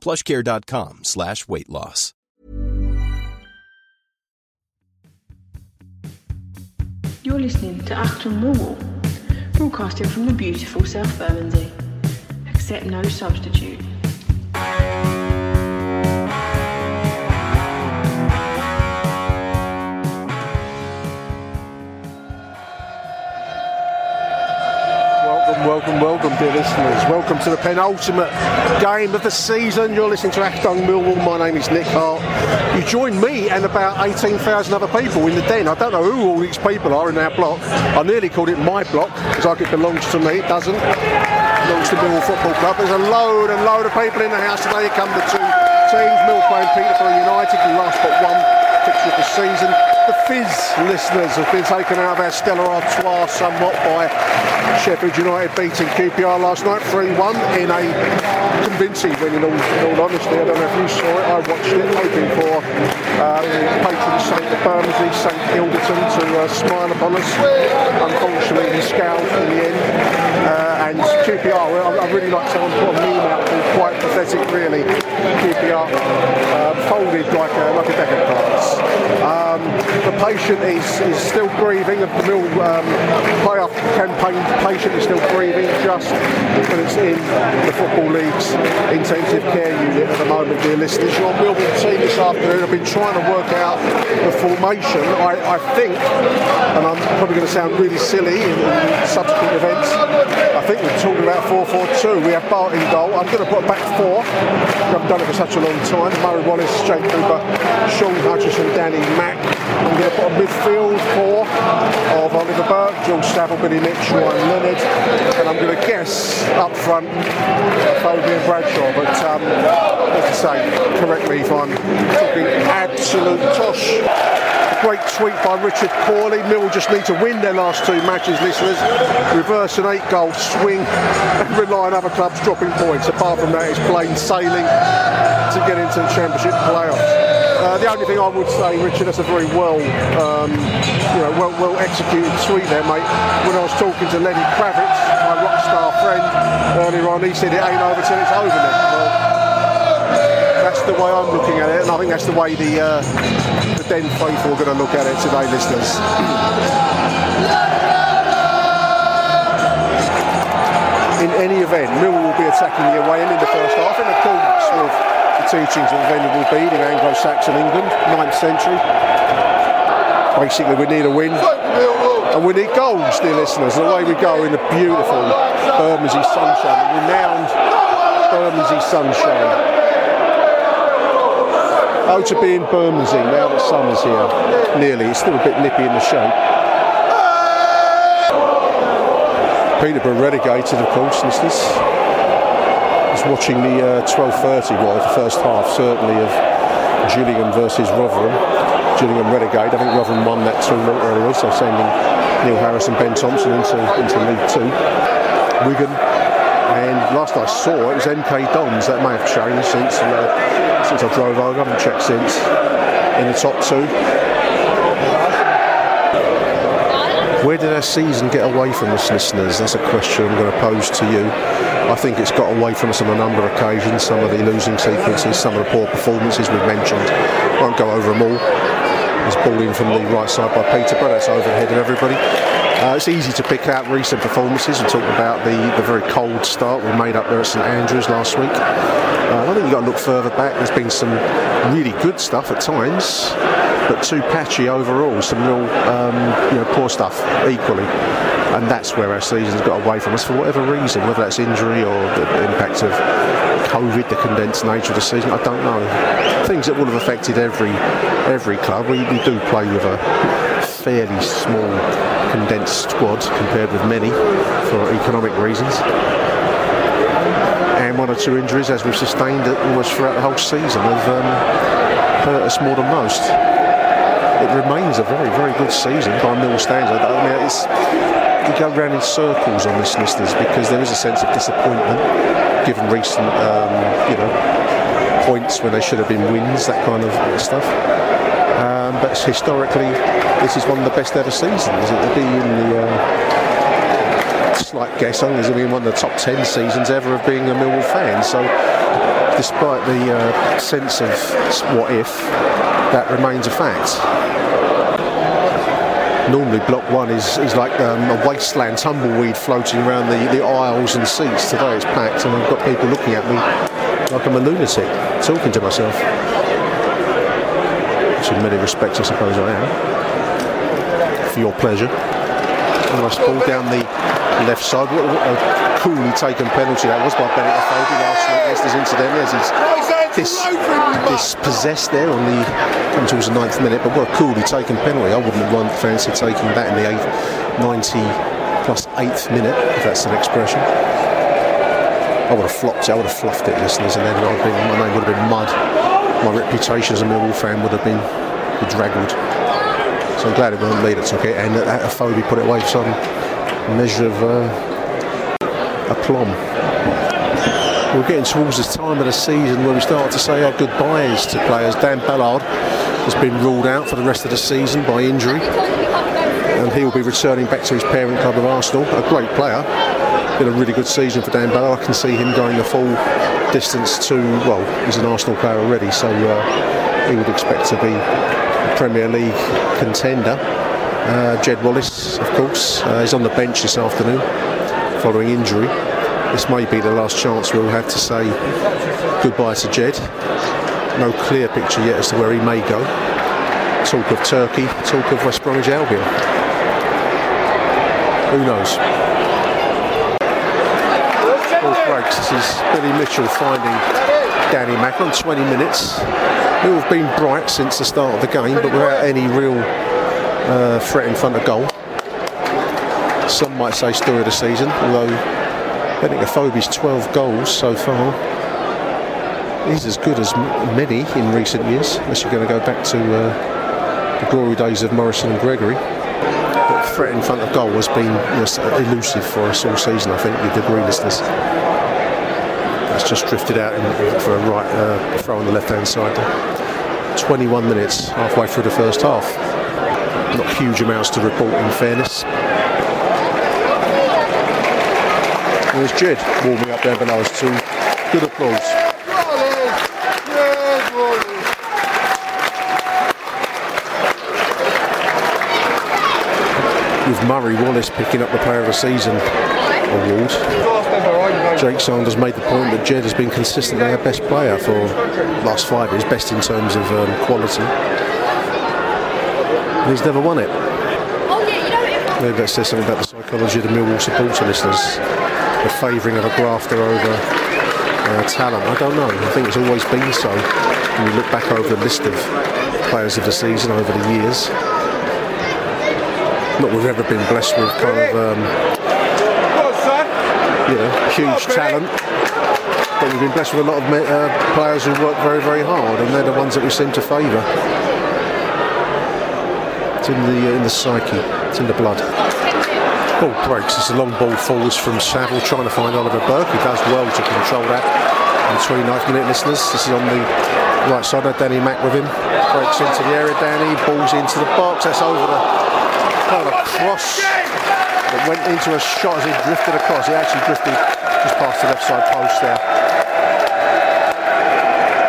plushcare.com slash weight loss. You're listening to Achtung Millwall, broadcasting from the beautiful South Bermondsey. Accept no substitute. Welcome, welcome, welcome, dear listeners. Welcome to the penultimate game of the season. You're listening to Achtung Millwall. My name is Nick Hart. You join me and about 18,000 other people in the den. I don't know who all these people are in our block. I nearly called it my block because like it belongs to me. It doesn't. It belongs to Millwall Football Club. There's a load and load of people in the house today. Come the two teams, Millwall and Peterborough United, the last but one fixture of the season. The Fizz listeners have been taken out of our Stella Artois somewhat by Sheffield United beating QPR last night 3-1 in a convincing win in all, in all honesty. I don't know if you saw it, I watched it hoping for uh, patron saint of Bermondsey, St Ilderton to uh, smile upon us. Unfortunately he scowled in the end. Uh, and QPR, I, I really like someone put a meme out called quite pathetic really. QPR uh, folded like a, like a deck of cards. Um, the patient is, is still grieving. The mill um, playoff campaign patient is still grieving just when it's in the Football League's intensive care unit at the moment, dear listeners. Your Millwall team this afternoon I've been trying to work out the formation. I, I think, and I'm probably going to sound really silly in, in subsequent events, I think we're talking about 4-4-2. We have Bart in goal. I'm going to put back four. I haven't done it for such a long time. Murray Wallace, Jake Cooper, Shaun Hutchinson, Danny Mack. I'm going to put a midfield four of Oliver Burke, George Saville, Billy Mitch, Ryan Leonard, and I'm going to guess up front Fabian Bradshaw. But um, as I say, correct me if I'm talking absolute tosh. Great tweet by Richard Corley. Mill just need to win their last two matches, listeners. Reverse an eight goal swing and rely on other clubs dropping points. Apart from that, it's plain sailing to get into the Championship playoffs. Uh, the only thing I would say, Richard, that's a very well, um, you know, well, well executed tweet there, mate. When I was talking to Lenny Kravitz, my rock star friend, earlier on, he said it ain't over till it's over. Well, that's the way I'm looking at it, and I think that's the way the uh, the Den faithful are going to look at it today, listeners. in any event, Millwall will be attacking the away end in the first half in accordance with the teachings of the Venerable Bede in Anglo-Saxon England, 9th century. Basically, we need a win and we need goals, dear listeners. And away we go in the beautiful Bermondsey sunshine, the renowned Bermondsey sunshine. Oh, to be in Bermondsey now that summer's here. Nearly. It's still a bit nippy in the shape. Peterborough relegated, of course, listeners. Was watching the uh, 12.30, well, the first half, certainly, of Gillingham versus Rotherham. Gillingham relegated. I think Rotherham won that 2 0 earlier, so sending Neil Harris and Ben Thompson into, into League Two. Wigan. And last I saw, it was MK Dons. That may have changed since uh, since I drove over. I haven't checked since. In the top two. Where did our season get away from us, listeners? That's a question I'm going to pose to you. I think it's got away from us on a number of occasions. Some of the losing sequences, some of the poor performances we've mentioned. Won't go over them all. There's ball in from the right side by Peterborough. That's over the head of everybody. Uh, it's easy to pick out recent performances and talk about the, the very cold start we made up there at St Andrews last week. Uh, I think you've got to look further back. There's been some really good stuff at times, but too patchy overall. Some real um, you know, poor stuff equally. And that's where our season's got away from us for whatever reason, whether that's injury or the impact of COVID, the condensed nature of the season, I don't know. Things that would have affected every every club. We, we do play with a fairly small condensed squad compared with many for economic reasons. And one or two injuries, as we've sustained almost throughout the whole season, have um, hurt us more than most. It remains a very, very good season by Mill standards. I mean, it's, you go around in circles on this, listeners, because there is a sense of disappointment given recent, um, you know, points when they should have been wins, that kind of stuff. Um, but historically, this is one of the best ever seasons. It'll be in the uh, slight guess be one of the top ten seasons ever of being a Millwall fan. So, despite the uh, sense of what if, that remains a fact normally block one is, is like um, a wasteland tumbleweed floating around the, the aisles and seats. Today it's packed and I've got people looking at me like I'm a lunatic, talking to myself. Which in many respects I suppose I am. For your pleasure. Nice ball down the left side. What, a coolly taken penalty that was by Benik Afobe last week. Yes, there's incidentally as he's this, this possessed there on the towards the ninth minute, but what a coolly taken penalty. I wouldn't have run fancy taking that in the eighth, 90 plus eighth minute, if that's an expression. I would have flopped it, I would have fluffed it, listeners, and then I'd been, my name would have been mud. My reputation as a Millwall fan would have been bedraggled. So I'm glad it wasn't me that took it, and that Afobe put it away for some measure of uh, aplomb we're getting towards the time of the season where we start to say our goodbyes to players. Dan Ballard has been ruled out for the rest of the season by injury, and he will be returning back to his parent club of Arsenal. A great player, been a really good season for Dan Ballard. I can see him going the full distance to well, he's an Arsenal player already, so uh, he would expect to be a Premier League contender. Uh, Jed Wallace, of course, uh, is on the bench this afternoon following injury this may be the last chance we'll have to say goodbye to Jed. No clear picture yet as to where he may go. Talk of Turkey, talk of West Bromwich Albion. Who knows? Fourth breaks. This is Billy Mitchell finding Danny Mack on 20 minutes. Have been bright since the start of the game, but without any real uh, threat in front of goal. Some might say story of the season, although I think Afobe's 12 goals so far. He's as good as many in recent years, unless you're going to go back to uh, the glory days of Morrison and Gregory. But threat in front of goal has been you know, elusive for us all season, I think, you'd agree, listeners. That's just drifted out for a right uh, throw on the left hand side. 21 minutes, halfway through the first half. Not huge amounts to report, in fairness. There's Jed warming up there below us too. Good applause. With Murray Wallace picking up the Player of the Season award. Jake Sanders made the point that Jed has been consistently our best player for last five years, best in terms of um, quality. And he's never won it. Maybe that says something about the psychology of the Millwall supporter listeners the favouring of a grafter over uh, talent. I don't know. I think it's always been so. When you look back over the list of players of the season over the years, not we've ever been blessed with kind of um, you know huge talent. But we've been blessed with a lot of uh, players who work very, very hard, and they're the ones that we seem to favour. It's in the uh, in the psyche. It's in the blood. Ball breaks. It's a long ball falls from Saville trying to find Oliver Burke. He does well to control that. And 29th minute listeners. This is on the right side of Danny Mack with him. Breaks into the area. Danny balls into the box. That's over the kind of cross that went into a shot as he drifted across. He actually drifted just past the left side post there.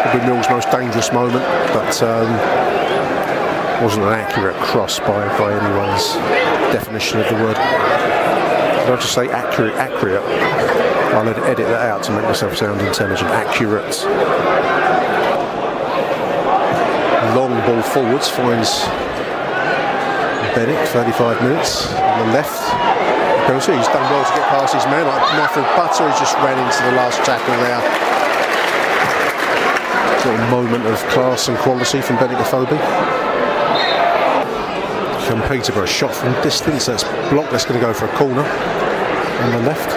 Probably Mill's most dangerous moment, but um, wasn't an accurate cross by, by anyone's definition of the word. Did I just say accurate? Accurate. I'll edit that out to make myself sound intelligent. Accurate. Long ball forwards finds Bennett, 35 minutes on the left. He's done well to get past his man. Like Michael Butter, he just ran into the last tackle there. Little moment of class and quality from Benik Afobe. From Peterborough, shot from distance. That's blocked. That's going to go for a corner on the left.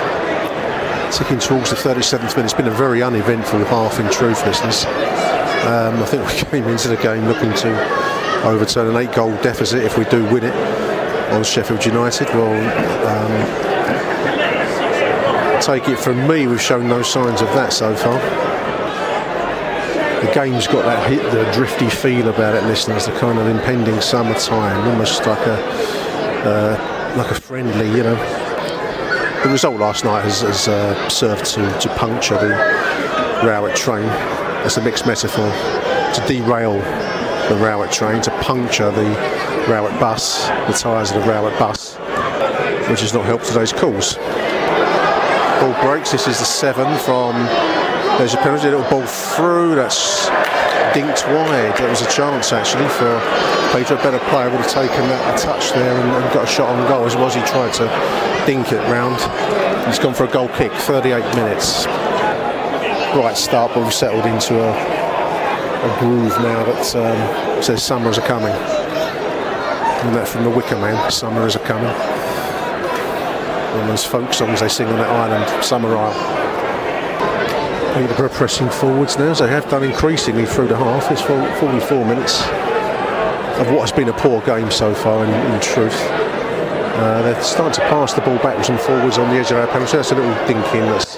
Ticking towards the 37th minute. It's been a very uneventful half in truth, listeners. Um, I think we came into the game looking to overturn an eight goal deficit if we do win it on Sheffield United. Well, um, take it from me, we've shown no signs of that so far. Game's got that hit, the drifty feel about it, listeners. The kind of impending summertime, almost like a uh, like a friendly, you know. The result last night has, has uh, served to, to puncture the Rowett train. That's a mixed metaphor to derail the Rowett train to puncture the Rowett bus, the tyres of the Rowett bus, which has not helped today's cause. Ball breaks, this is the seven from, there's a penalty, little ball through, that's dinked wide. That was a chance actually for Peter, a better player would have taken that a touch there and, and, got a shot on goal as was he tried to dink it round. He's gone for a goal kick, 38 minutes. Bright start, but we've settled into a a groove now that um, says summers are coming. And that from the Wicker Man, summers are coming. One of those folk songs they sing on that island, Summerisle. Peterborough pressing forwards now, as they have done increasingly through the half. It's 44 minutes of what has been a poor game so far, in, in truth. Uh, they're starting to pass the ball backwards and forwards on the edge of our penalty. That's a little dinking that's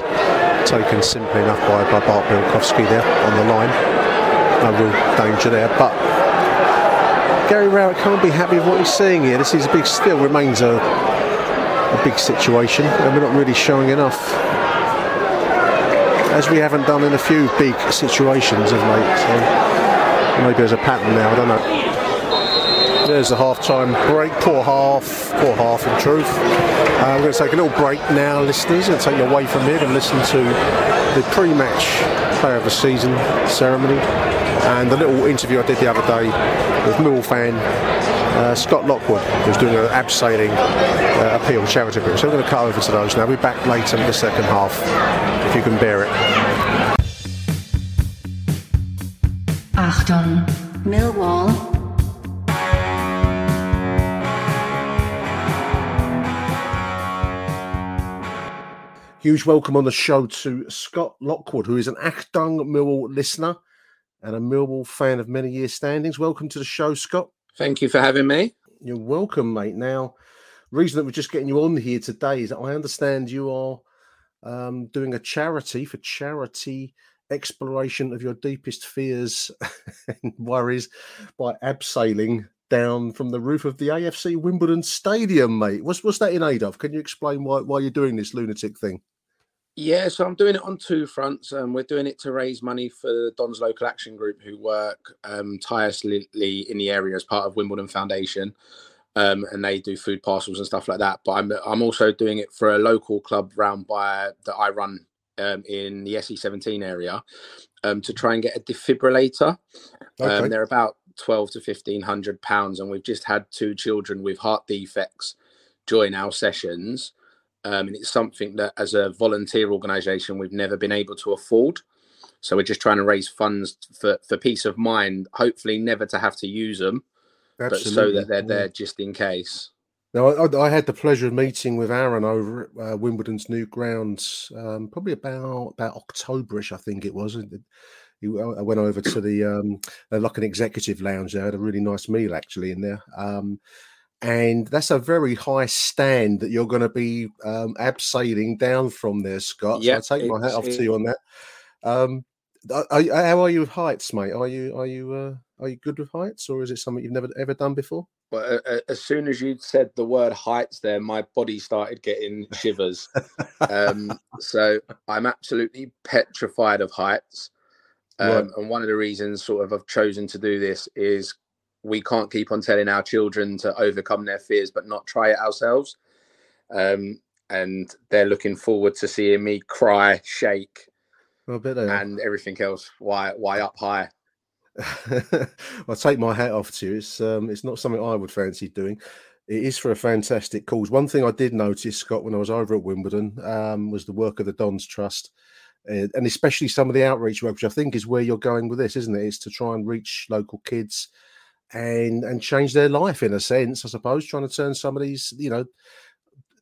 taken simply enough by, by Bart Bialkowski there on the line no real danger there. But Gary Rowett can't be happy with what he's seeing here. This is a big, still remains a, a big situation, and we're not really showing enough. As we haven't done in a few big situations of late. So maybe there's a pattern now, I don't know. There's the half-time break. Poor half, poor half in truth. Uh, we're going to take a little break now, listeners, and take you away from here and listen to the pre-match player of the season ceremony and the little interview I did the other day with Millwall fan uh, Scott Lockwood, who's doing an abseiling uh, appeal charity group. So we're going to cut over to those now. We'll be back later in the second half, if you can bear it. Achtung, Millwall. Huge welcome on the show to Scott Lockwood, who is an Achtung Millwall listener and a Millwall fan of many years' standings. Welcome to the show, Scott. Thank you for having me. You're welcome, mate. Now, reason that we're just getting you on here today is that I understand you are um, doing a charity for charity exploration of your deepest fears and worries by abseiling down from the roof of the AFC Wimbledon Stadium, mate. What's what's that in aid of? Can you explain why why you're doing this lunatic thing? Yeah, so I'm doing it on two fronts. Um, we're doing it to raise money for Don's Local Action Group, who work um, tirelessly in the area as part of Wimbledon Foundation, um, and they do food parcels and stuff like that. But I'm I'm also doing it for a local club round by that I run um, in the SE17 area um, to try and get a defibrillator. Um, okay. they're about twelve to fifteen hundred pounds, and we've just had two children with heart defects join our sessions. Um, and it's something that, as a volunteer organisation, we've never been able to afford. So we're just trying to raise funds for, for peace of mind. Hopefully, never to have to use them, Absolutely. but so that they're there just in case. Now, I, I, had the pleasure of meeting with Aaron over at uh, Wimbledon's new grounds, um, probably about about Octoberish, I think it was. I went over to the um, like an executive lounge there. had a really nice meal actually in there. Um, and that's a very high stand that you're going to be um, abseiling down from there, Scott. Yeah, so I take my hat off to you on that. Um, are, how are you with heights, mate? Are you are you uh, are you good with heights, or is it something you've never ever done before? Well, uh, as soon as you said the word heights, there, my body started getting shivers. um, so I'm absolutely petrified of heights. Um, right. And one of the reasons, sort of, I've chosen to do this is we can't keep on telling our children to overcome their fears but not try it ourselves. Um, and they're looking forward to seeing me cry, shake, and everything else. Why, why up high? I take my hat off to you. It's um, it's not something I would fancy doing. It is for a fantastic cause. One thing I did notice, Scott, when I was over at Wimbledon, um, was the work of the Dons Trust, uh, and especially some of the outreach work, which I think is where you're going with this, isn't it? It's to try and reach local kids and and change their life in a sense, I suppose, trying to turn some of these, you know,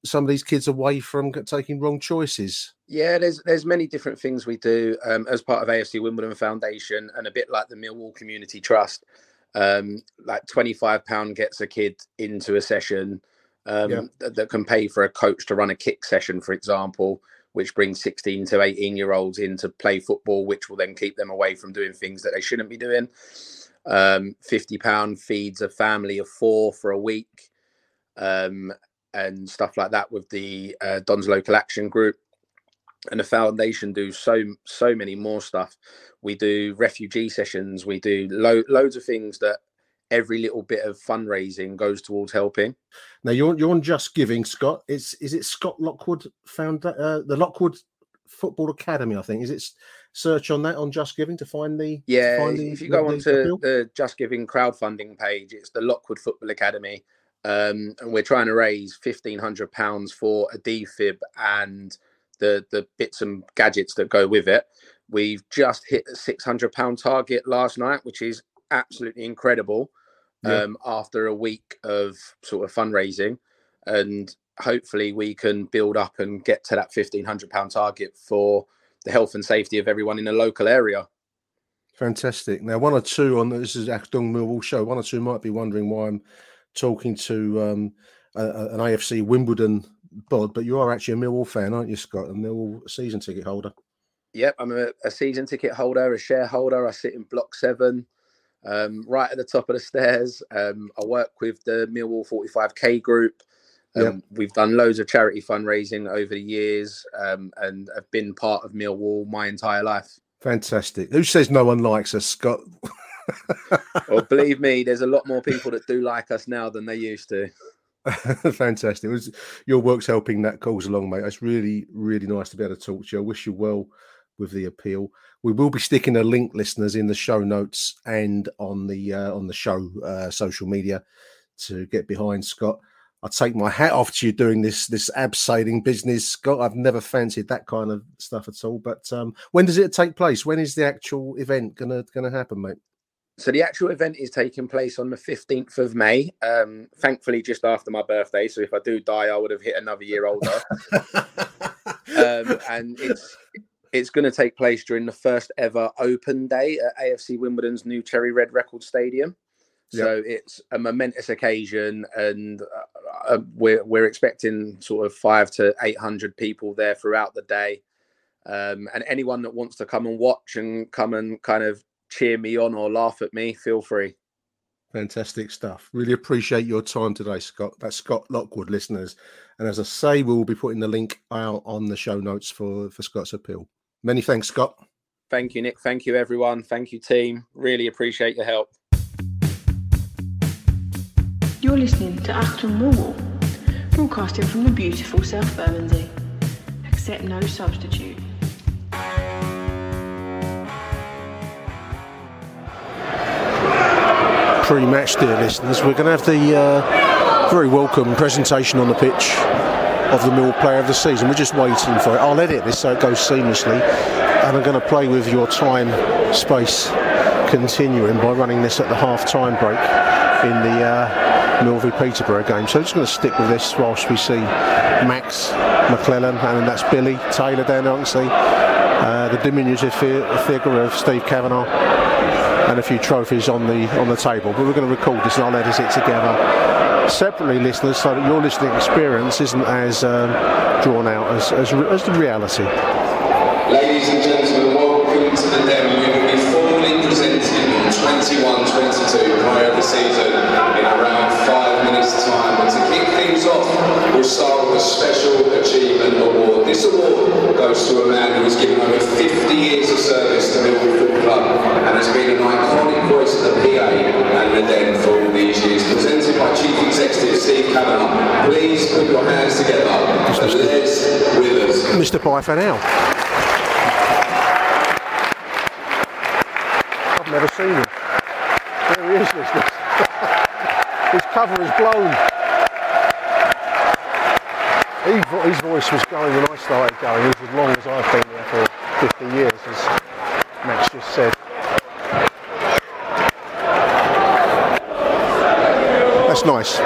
some of these kids away from taking wrong choices. Yeah, there's there's many different things we do um, as part of AFC Wimbledon Foundation, and a bit like the Millwall Community Trust. Um, like twenty five pound gets a kid into a session um, yeah. that, that can pay for a coach to run a kick session, for example which brings 16 to 18 year olds in to play football, which will then keep them away from doing things that they shouldn't be doing. Um, 50 pound feeds a family of four for a week um, and stuff like that with the uh, Don's Local Action Group. And the foundation do so so many more stuff. We do refugee sessions. We do lo- loads of things that every little bit of fundraising goes towards helping. Now you're you're on Just Giving, Scott. Is is it Scott Lockwood found uh, the Lockwood Football Academy? I think is it search on that on Just Giving to find the yeah. Find the, if you go onto the, the Just Giving crowdfunding page, it's the Lockwood Football Academy, um, and we're trying to raise fifteen hundred pounds for a defib and the the bits and gadgets that go with it. We've just hit a six hundred pound target last night, which is absolutely incredible. Yeah. Um, after a week of sort of fundraising, and hopefully we can build up and get to that fifteen hundred pound target for the health and safety of everyone in the local area. Fantastic. Now, one or two on this is Achtung Millwall show. One or two might be wondering why I'm talking to um, a, an AFC Wimbledon bod, but you are actually a Millwall fan, aren't you, Scott? A Millwall season ticket holder. Yep, I'm a, a season ticket holder, a shareholder. I sit in Block Seven, um, right at the top of the stairs. Um, I work with the Millwall 45k group. Um, yep. We've done loads of charity fundraising over the years um, and have been part of Millwall my entire life. Fantastic. Who says no one likes us, Scott? well, believe me, there's a lot more people that do like us now than they used to. Fantastic. Was, your work's helping that cause along, mate. It's really, really nice to be able to talk to you. I wish you well with the appeal. We will be sticking a link, listeners, in the show notes and on the uh, on the show uh, social media to get behind Scott. I take my hat off to you doing this this abseiling business, Scott. I've never fancied that kind of stuff at all. But um, when does it take place? When is the actual event gonna gonna happen, mate? So the actual event is taking place on the fifteenth of May. Um, thankfully, just after my birthday. So if I do die, I would have hit another year older. um, and it's it's going to take place during the first ever open day at AFC Wimbledon's new Cherry Red Record Stadium. So yep. it's a momentous occasion, and uh, we're we're expecting sort of five to eight hundred people there throughout the day. Um, and anyone that wants to come and watch and come and kind of cheer me on or laugh at me, feel free. Fantastic stuff. Really appreciate your time today, Scott. That's Scott Lockwood, listeners. And as I say, we will be putting the link out on the show notes for for Scott's appeal. Many thanks, Scott. Thank you, Nick. Thank you, everyone. Thank you, team. Really appreciate your help. You're listening to Achtung Millwall, broadcasting from the beautiful South Bermondsey. Accept no substitute. Pre-match, dear listeners, we're going to have the uh, very welcome presentation on the pitch of the Mill Player of the Season. We're just waiting for it. I'll edit this so it goes seamlessly, and I'm going to play with your time space continuing by running this at the half-time break in the. Uh, Milvey Peterborough game. So just going to stick with this whilst we see Max McClellan, and that's Billy Taylor down there, see uh, the diminutive figure of Steve Kavanagh, and a few trophies on the on the table. But we're going to record this and I'll edit it together separately, listeners, so that your listening experience isn't as um, drawn out as, as, as the reality. Ladies and gentlemen, welcome to the Den. 21-22 player of the season in around five minutes' time. But to kick things off, we'll start with a Special Achievement Award. This award goes to a man who has given over 50 years of service to Millwall Football Club and has been an iconic voice of the PA and the den for all these years, presented by Chief Executive Steve Kavanagh. Please put your hands together for Les Withers. Mr. Byfanel. I've never seen him. There he is, listeners. His cover is blown. His voice was going when I started going. It was as long as I've been there for 50 years, as Max just said. That's nice.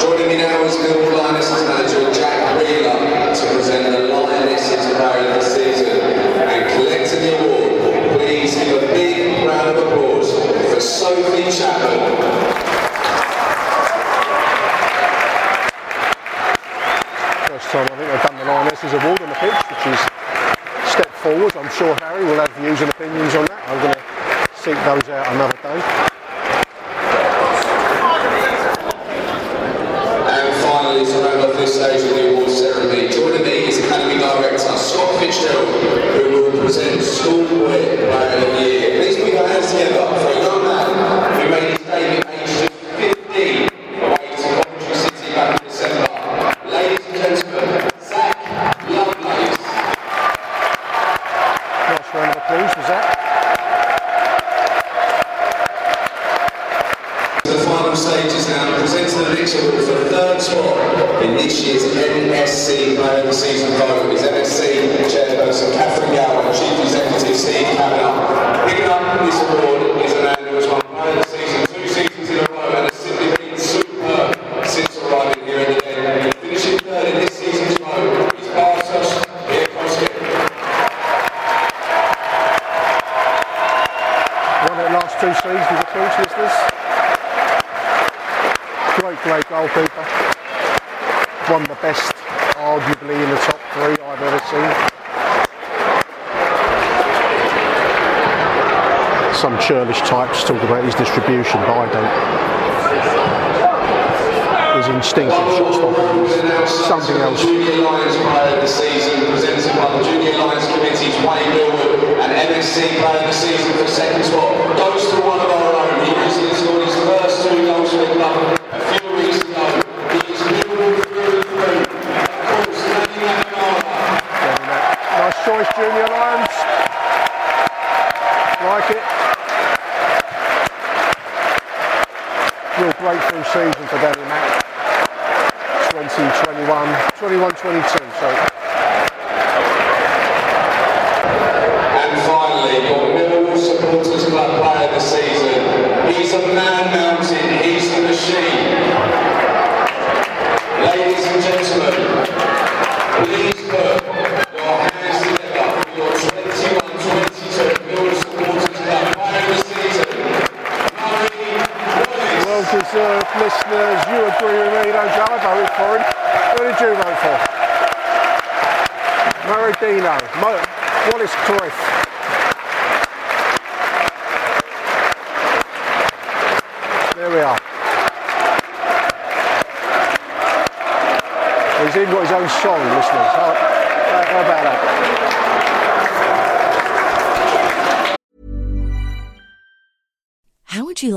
Joining me now is Millwall Lionesses manager Jack Wheeler to present the Lionesses Player of the Season and collecting the award. Please give a big round of applause for Sophie Chapman. First time I think they've done the Award on the pitch, which is step forward. I'm sure Harry will have views and opinions on that. I'm going to seek those out another day. And finally, to this stage of the awards ceremony, joining me is Academy Director Scott who will present for a young man made Cruyff. There we are. He's even got his own song, listeners. Oh.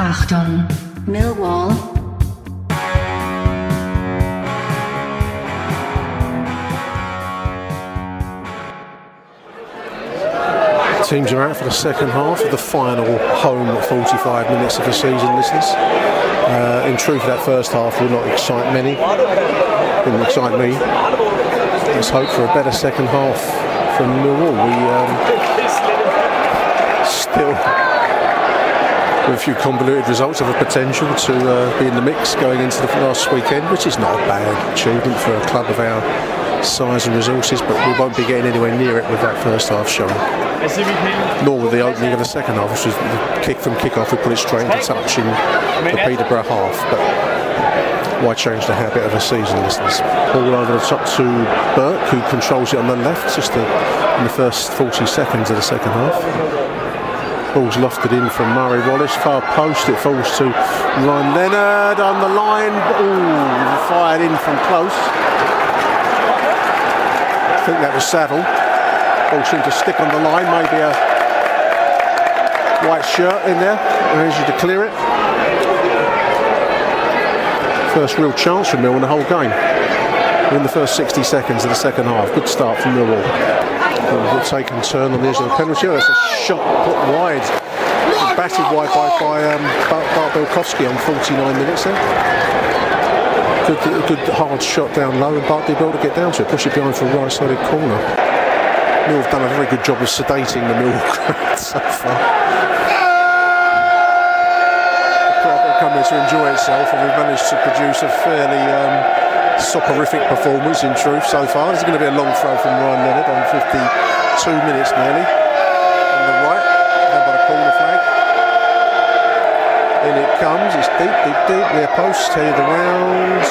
Achtung, Millwall. Teams are out for the second half of the final home 45 minutes of the season, listeners. Uh, in truth, that first half will not excite many. Didn't excite me. Let's hope for a better second half from Millwall. We um, still, with a few convoluted results, have a potential to uh, be in the mix going into the last weekend, which is not a bad achievement for a club of our size and resources, but we won't be getting anywhere near it with that first half showing. Nor with the opening of the second half, which was the kick from kick-off, we put it straight into touch in the Peterborough half. But why change the habit of a season, listeners? Ball over the top to Burke, who controls it on the left, just the, in the first 40 seconds of the second half. Ball's lofted in from Murray Wallace, far post, it falls to Ryan Leonard on the line. Ooh, fired in from close. I think that was Saddle. Ball seemed to stick on the line, maybe a white shirt in there, managed to clear it. First real chance for Mill in the whole game. In the first 60 seconds of the second half. Good start from Millwall. Good take and turn on the edge of the penalty. Oh, that's a shot put wide. Batted wide by, by um, Bart, Bialkowski on 49 minutes there. Good, good hard shot down low and Bart did to get down to it. Push it behind for a right-sided corner. Mill have done a very good job of sedating the Mill crowd so far. To enjoy itself and we've managed to produce a fairly um, soporific performance in truth so far. Is going to be a long throw from Ryan Leonard on 52 minutes nearly. On the right, down by the corner flag. In it comes, it's deep, deep, deep, near post, headed around.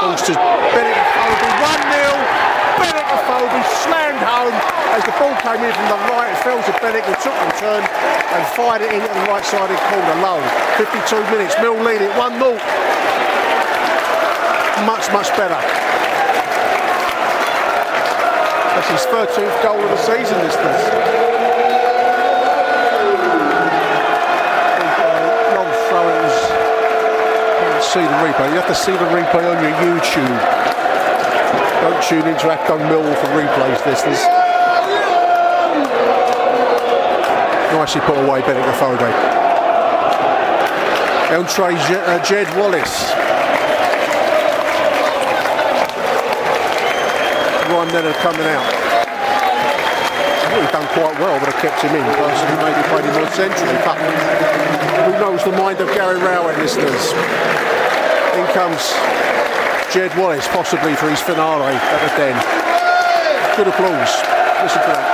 Falls to Benik Afobe, 1 0. Benik Afobe slammed home as the ball came in from the right. It fell to Bennett, who took the turn and fired it into the right side sided corner low. 52 minutes, Mill lead it 1 0 much, much better. That's his 13th goal of the season, throws. Can't see the replay. You have to see the replay on your YouTube. Don't tune into Achtung Millwall for replays, This listeners. Nicely put away, Benik Afobe. Entre uh, Jed Wallace. Ryan Leonard coming out. I he'd done quite well, but I kept him in. Personally, maybe played him more centrally. But who knows the mind of Gary Rowett, listeners? In comes Jed Wallace, possibly for his finale at the Den. Good applause. Listen to that.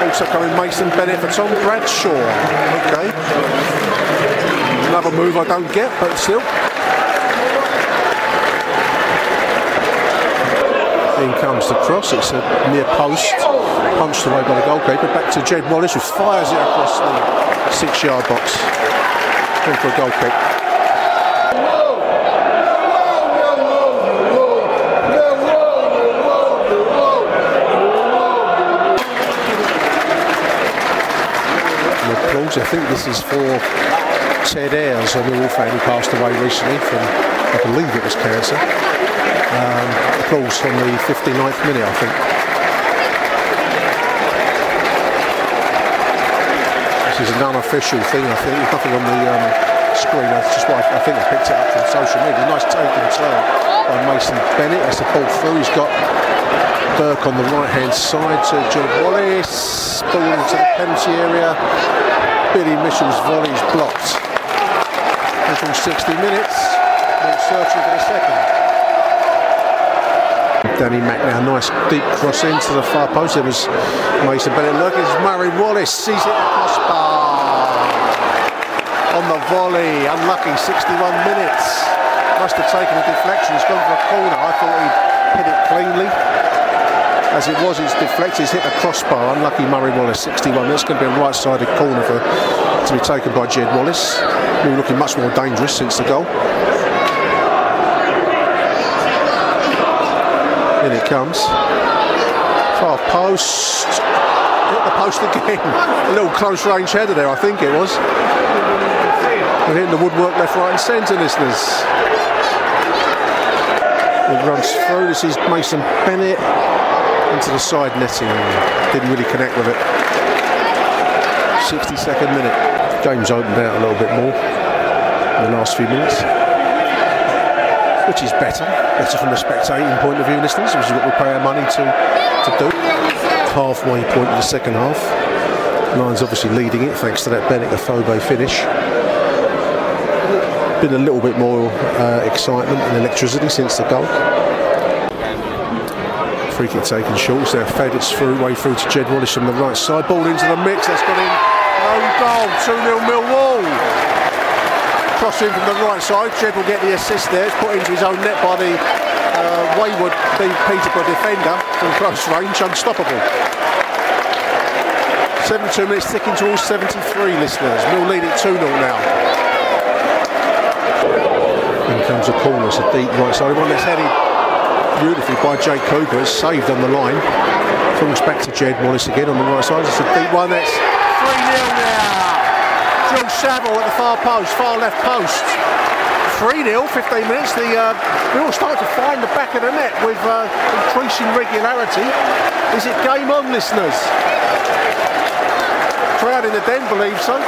Also coming Mason Bennett for Tom Bradshaw. Okay. Another move I don't get, but still. In comes the cross, it's a near post, punched away by the goalkeeper. Back to Jed Wallace, who fires it across the six yard box. For a goal kick. Applause. I think this is for Ted Ayres, a Millwall fan who passed away recently from, I believe it was cancer. Um, applause from the 59th minute, I think. This is an unofficial thing, I think. Nothing on the um, screen. That's just why I think I picked it up from social media. Nice take and turn by Mason Bennett. That's the ball through. He's got Burke on the right hand side to John Wallace. Ball into the penalty area. Billy Mitchell's volley is blocked. 160 minutes. Searching for the second. Danny McNair, nice deep cross into the far post. It was Mason Bennett. Look, it's Murray Wallace sees it across bar on the volley. Unlucky, 61 minutes. Must have taken a deflection. It's gone for a corner. I thought he'd hit it cleanly. As it was, it's deflected. It's hit the crossbar. Unlucky Murray Wallace, 61. That's going to be a right-sided corner for to be taken by Jed Wallace. Were looking much more dangerous since the goal. In it comes. Far post. Hit the post again. a little close range header there, I think it was. We're hitting the woodwork left, right, and centre, listeners. It runs through. This is Mason Bennett into the side netting. Didn't really connect with it. 62nd minute. Game's opened out a little bit more in the last few minutes which is better. Better from a spectating point of view, listeners, which is what we pay our money to, to do. Halfway point of the second half. Lions obviously leading it thanks to that Benik Afobe finish. Been a little bit more uh, excitement and electricity since the goal. Free kick taken short, so fed it's through, way through to Jed Wallace from the right side. Ball into the mix, that's got in. Goal, 2 0 Millwall cross in from the right side. Jed will get the assist there. It's put into his own net by the uh, wayward Peterborough defender from close range. Unstoppable. 72 minutes ticking towards 73 listeners. Mill lead it 2 0 now. In comes a corner. It's a deep right side one that's headed beautifully by Jake Cooper. It's saved on the line. Falls back to Jed Wallace again on the right side. It's a deep one. That's 3 0 now. George Saville at the far post, far left post. 3 0, 15 minutes. The, uh, all start to find the back of the net with uh, increasing regularity. Is it game on, listeners? Crowd in the den believe so.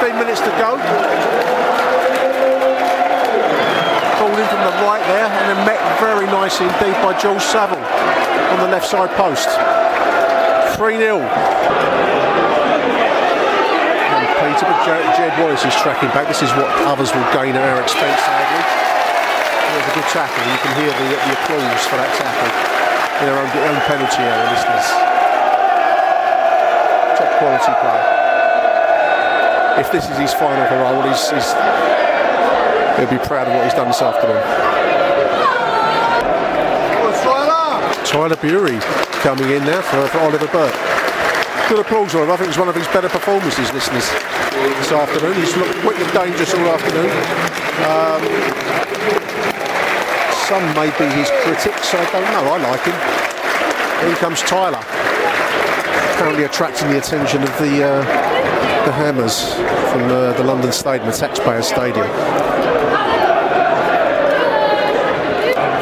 15 minutes to go. Called in from the right there and then met very nicely indeed by George Saville on the left side post. 3 0. But Jed Wallace is tracking back. This is what others will gain at our expense, sadly. There's a good tackle. You can hear the, the applause for that tackle in their own, own penalty area, listeners. Top quality player. If this is his final parole, he's, he's, he'll be proud of what he's done this afternoon. Tyler Burey coming in now for, for Oliver Burke good applause for him. I think it's one of his better performances, listeners, this afternoon. He's looked quick and dangerous all afternoon. Um, some may be his critics, I don't know. I like him. Here comes Tyler, currently attracting the attention of the uh, the Hammers from the, the London Stadium, the Taxpayer Stadium.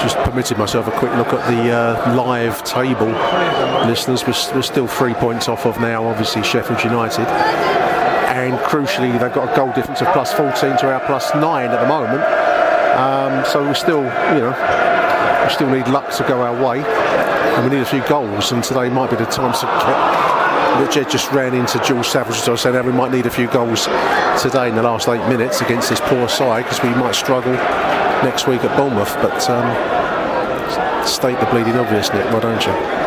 Just permitted myself a quick look at the uh, live table. Listeners, we're, we're, still three points off of now, obviously, Sheffield United. And crucially, they've got a goal difference of plus 14 to our plus 9 at the moment. Um, so we still, you know, we still need luck to go our way. And we need a few goals, and today might be the time to get Jed just ran into Jules Savage, as I said we might need a few goals today in the last eight minutes against this poor side because we might struggle next week at Bournemouth. But um, state the bleeding obvious, Nick, why don't you?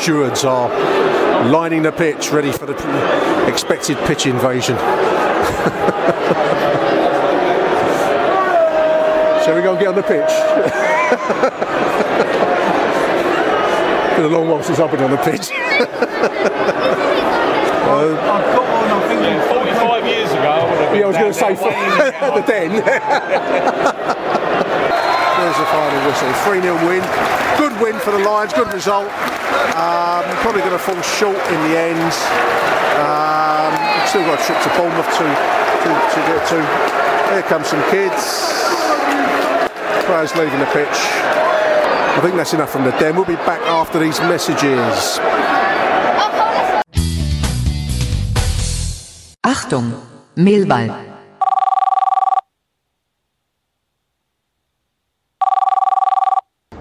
Stewards are lining the pitch ready for the expected pitch invasion. Shall we go and get on the pitch? been a long while since I've been on the pitch. uh, I've got one, I think 45 years ago. yeah, I was going to say the den. There's the final whistle. 3 0 win. Good win for the Lions, good result. Um, probably going to fall short in the end. Um, still got a trip to Bournemouth to, to, to get to. Here come some kids. Players leaving the pitch. I think that's enough from the den. We'll be back after these messages. Achtung, Millwall.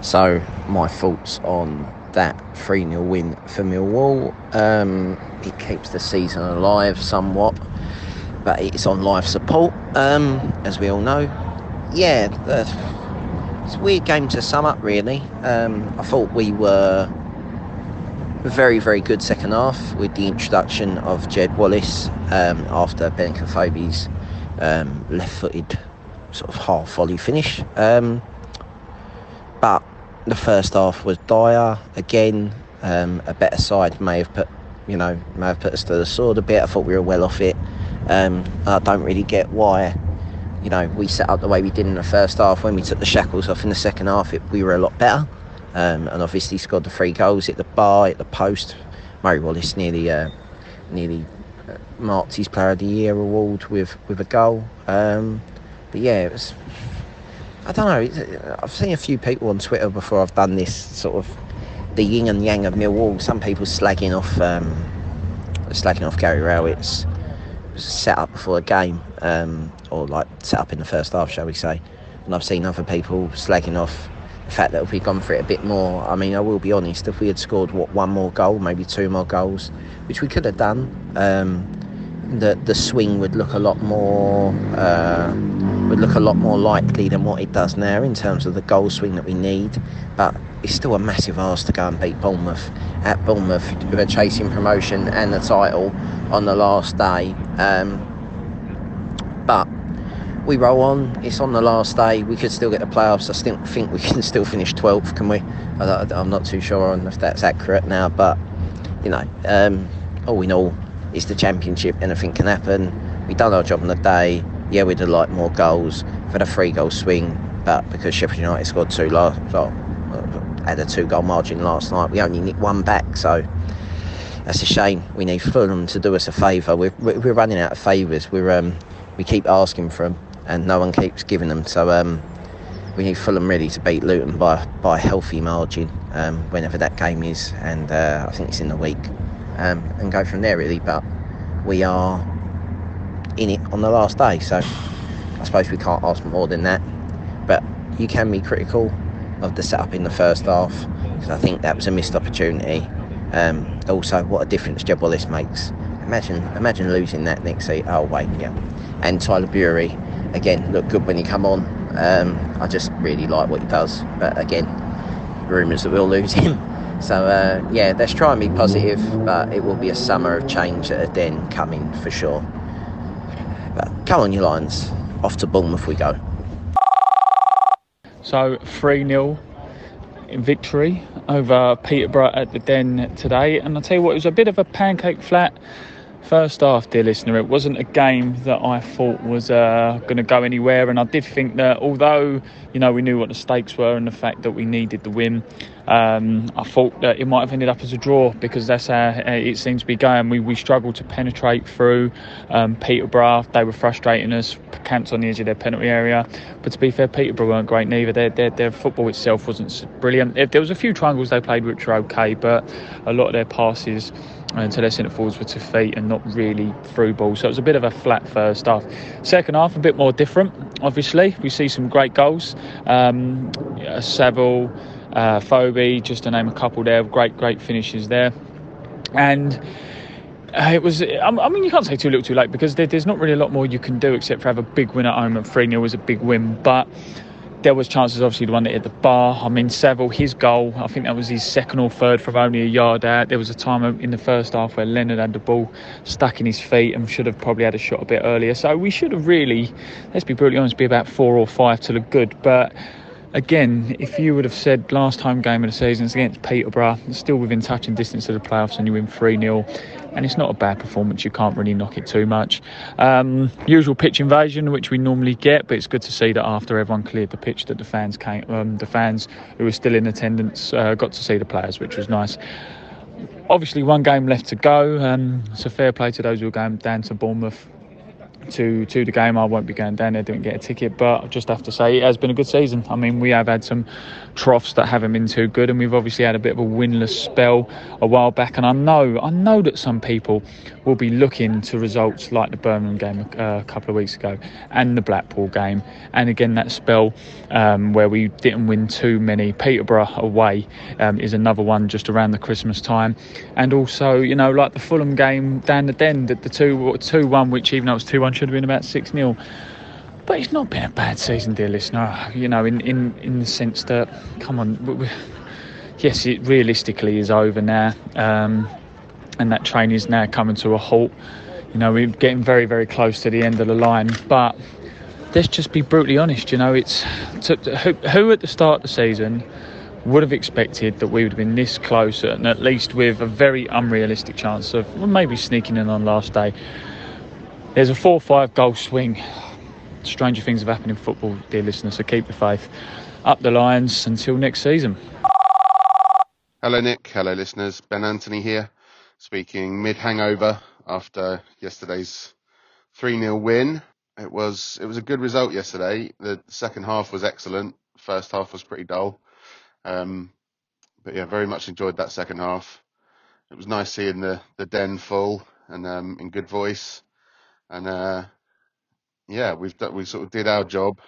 So, my thoughts on that 3 0 win for Millwall. Um, it keeps the season alive somewhat, but it's on life support, um, as we all know. Yeah, it's a weird game to sum up, really. Um, I thought we were very, very good second half with the introduction of Jed Wallace um, after Benik Afobe's um, left footed sort of half volley finish. Um, but the first half was dire. Again, um, a better side may have put, you know, may have put us to the sword a bit. I thought we were well off it. Um, I don't really get why, you know, we set up the way we did in the first half. When we took the shackles off in the second half, it, we were a lot better. Um, and obviously scored the three goals at the bar, at the post. Murray Wallace nearly, uh, nearly uh, marked his Player of the Year award with with a goal. Um, but yeah, it was I don't know. I've seen a few people on Twitter before I've done this sort of the yin and yang of Millwall. Some people slagging off um, slagging off Gary Rowett set up before a game, um, or like set up in the first half, shall we say? And I've seen other people slagging off the fact that we'd gone for it a bit more, I mean, I will be honest, if we had scored what one more goal, maybe two more goals, which we could have done. Um, the the swing would look a lot more uh, would look a lot more likely than what it does now in terms of the goal swing that we need. But it's still a massive ask to go and beat Bournemouth at Bournemouth with a chasing promotion and the title on the last day. Um, but we roll on. It's on the last day. We could still get the playoffs. I still think we can still finish 12th, can we? I'm not too sure on if that's accurate now, but you know, um, all in all, it's the championship. Anything can happen. We done our job on the day. Yeah, we'd have liked more goals. Had a three goal swing, but because Sheffield United scored two last, well, had a two goal margin last night, we only nicked one back. So that's a shame. We need Fulham to do us a favour. We're, we're running out of favours. We're um, we keep asking for them, and no one keeps giving them. So um, we need Fulham really to beat Luton by by a healthy margin um, whenever that game is, and uh, I think it's in the week um, and go from there really. But we are in it on the last day, so I suppose we can't ask more than that. But you can be critical of the setup in the first half because I think that was a missed opportunity. Um, also, what a difference Jed Wallace makes. Imagine, imagine losing that next seat. Oh wait, yeah. And Tyler Burey, again, looked good when he come on. Um, I just really like what he does. But again, rumours that we'll lose him. So uh, yeah, let's try and be positive, but it will be a summer of change at a den coming for sure. But come on, your Lions. Off to Bournemouth we go. So 3 0 victory over Peterborough at the Den today. And I'll tell you what, it was a bit of a pancake flat First half, dear listener, it wasn't a game that I thought was uh, going to go anywhere, and I did think that although you know we knew what the stakes were and the fact that we needed the win, um, I thought that it might have ended up as a draw because that's how it seems to be going. We we struggled to penetrate through um, Peterborough; they were frustrating us, camped on the edge of their penalty area. But to be fair, Peterborough weren't great neither. Their their, their football itself wasn't brilliant. There was a few triangles they played which were okay, but a lot of their passes until their centre forwards were to feet and not really through ball. So it was a bit of a flat first half. Second half, a bit more different. Obviously, we see some great goals. Um, Saville, uh, Phoebe, just to name a couple there, great, great finishes there. And uh, it was, I mean, you can't say too little too late because there, there's not really a lot more you can do except for have a big win at home. And 3 0 was a big win. But there was chances, obviously, the one that hit the bar. I mean, Saville, his goal, I think that was his second or third from only a yard out. There was a time in the first half where Leonard had the ball stuck in his feet and should have probably had a shot a bit earlier. So we should have really, let's be brutally honest, be about four or five to look good. But again, if you would have said last home game of the season is against Peterborough, still within touching distance of the playoffs, and you win 3 0, and it's not a bad performance, you can't really knock it too much. Um, usual pitch invasion, which we normally get, but it's good to see that after everyone cleared the pitch, that the fans came, um, the fans who were still in attendance uh, got to see the players, which was nice. Obviously, one game left to go, um, so fair play to those who are going down to Bournemouth to to the game. I won't be going down there, didn't get a ticket, but I just have to say it has been a good season. I mean, we have had some troughs that haven't been too good, and we've obviously had a bit of a winless spell a while back. And I know, I know that some people will be looking to results like the Birmingham game uh, a couple of weeks ago and the Blackpool game, and again that spell um, where we didn't win too many. Peterborough away um, is another one just around the Christmas time, and also you know like the Fulham game down the den, the, the two two one, which even though it was two one should have been about six 0 but it's not been a bad season, dear listener. You know, in in in the sense that, come on, we, yes, it realistically is over now, um, and that train is now coming to a halt. You know, we're getting very very close to the end of the line, but let's just be brutally honest. You know, it's to, who, who at the start of the season would have expected that we would have been this close and at least with a very unrealistic chance of maybe sneaking in on last day. There's a 4 5 goal swing stranger things have happened in football, dear listeners, so keep the faith. Up the Lions until next season. Hello, Nick. Hello, listeners. Ben Anthony here, speaking mid hangover after yesterday's 3 0 win. It was it was a good result yesterday. The second half was excellent. First half was pretty dull. Um, but yeah, very much enjoyed that second half. It was nice seeing the, the den full and um, in good voice. And uh, yeah, we've we sort of did our job.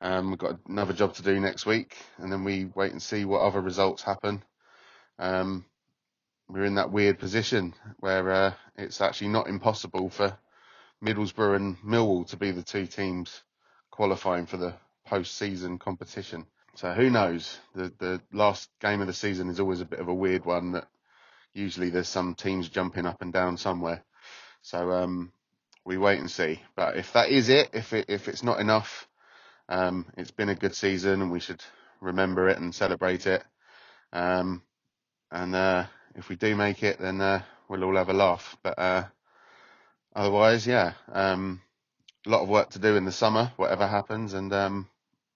Um, we've got another job to do next week, and then we wait and see what other results happen. Um, we're in that weird position where uh, it's actually not impossible for Middlesbrough and Millwall to be the two teams qualifying for the post-season competition. So who knows? The the last game of the season is always a bit of a weird one. That usually there's some teams jumping up and down somewhere. So um, we wait and see. But if that is it, if it if it's not enough, um, it's been a good season and we should remember it and celebrate it. Um, and uh, if we do make it, then uh, we'll all have a laugh. But uh, otherwise, yeah, um, a lot of work to do in the summer, whatever happens, and um,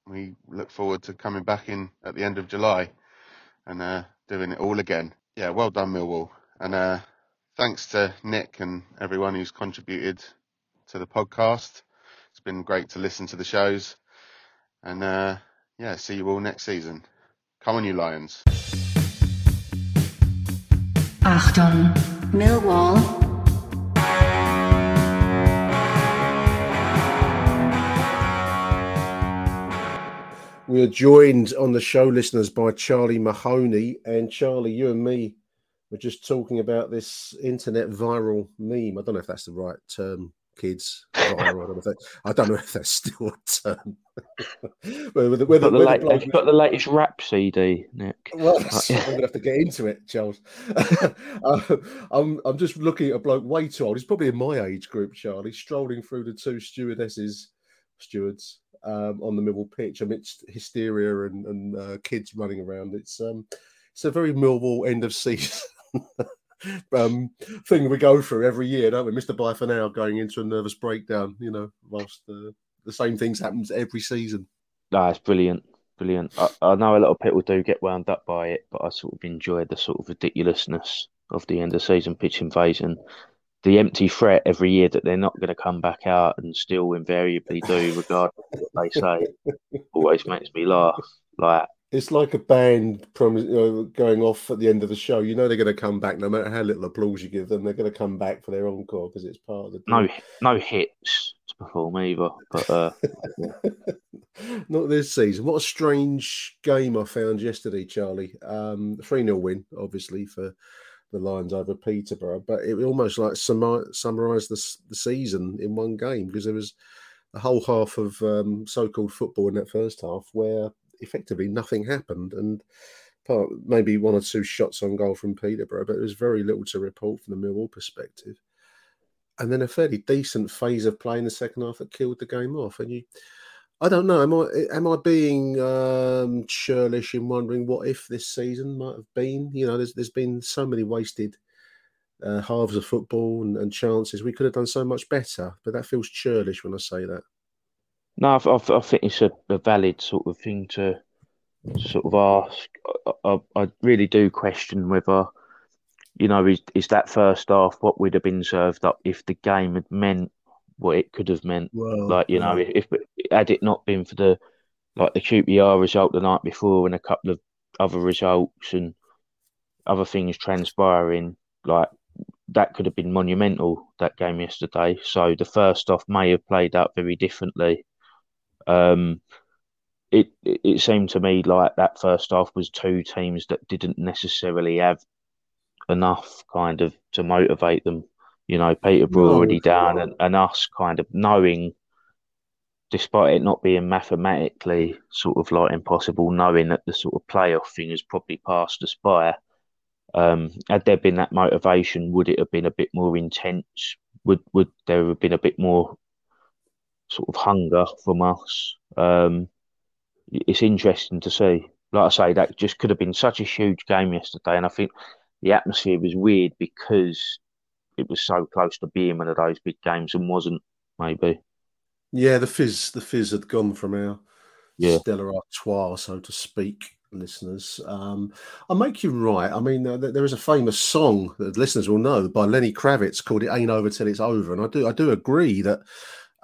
we look forward to coming back in at the end of July and uh, doing it all again. Yeah, well done, Millwall, and uh, thanks to Nick and everyone who's contributed to the podcast. It's been great to listen to the shows. And uh, yeah, see you all next season. Come on, you Lions. Achtung, Millwall. We are joined on the show, listeners, by Charlie Mahoney. And Charlie, you and me were just talking about this internet viral meme. I don't know if that's the right term kids. I don't know if that's still a term. whether, whether, whether, late, bloke... Have you got the latest rap CD, Nick? Well, I'm going to have to get into it, Charles. uh, I'm, I'm just looking at a bloke way too old. He's probably in my age group, Charlie, strolling through the two stewardesses, stewards um, on the Millwall pitch amidst hysteria and, and uh, kids running around. It's um, it's a very Millwall end of season um, thing we go through every year, don't we? Mr. Bye for now going into a nervous breakdown, you know, whilst the, the same things happens every season. No, it's brilliant. Brilliant. I, I, know a lot of people do get wound up by it, but I sort of enjoy the sort of ridiculousness of the end of season pitch invasion. The empty threat every year that they're not going to come back out and still invariably do, regardless of what they say, always makes me laugh. Like it's like a band prom- going off at the end of the show. You know they're going to come back, no matter how little applause you give them. They're going to come back for their encore because it's part of the. No, no hits to perform either. But uh, not this season. What a strange game I found yesterday, Charlie. Um, three 0 win, obviously for the Lions over Peterborough, but it almost like summarised the, the season in one game because there was a whole half of um, so-called football in that first half where effectively nothing happened. And part, maybe one or two shots on goal from Peterborough, but there was very little to report from the Millwall perspective. And then a fairly decent phase of play in the second half that killed the game off. And you, I don't know. Am I am I being um, churlish in wondering what if this season might have been? You know, there's there's been so many wasted uh, halves of football and, and, chances. We could have done so much better, but that feels churlish when I say that. No, I, I, I think it's a, a, valid sort of thing to, sort of ask. I, I, really do question whether, you know, is, is that first half what would have been served up if the game had meant what it could have meant? Well, like, you know, if, if had it not been for the like the QPR result the night before and a couple of other results and other things transpiring, like that could have been monumental that game yesterday. So the first half may have played out very differently. Um, it it seemed to me like that first half was two teams that didn't necessarily have enough kind of to motivate them. You know, Peterborough no, already down, and, and us kind of knowing, despite it not being mathematically sort of like impossible, knowing that the sort of playoff thing has probably passed us by um, had there been that motivation, would it have been a bit more intense? Would would there have been a bit more sort of hunger from us? Um, it's interesting to see. Like I say, that just could have been such a huge game yesterday, and I think the atmosphere was weird because it was so close to being one of those big games and wasn't. Maybe. Yeah, the fizz, the fizz had gone from our yeah. Stella Artois, so to speak listeners. Um, I'll make you right. I mean, uh, there is a famous song that listeners will know by Lenny Kravitz called "It Ain't Over Till It's Over," and I do I do agree that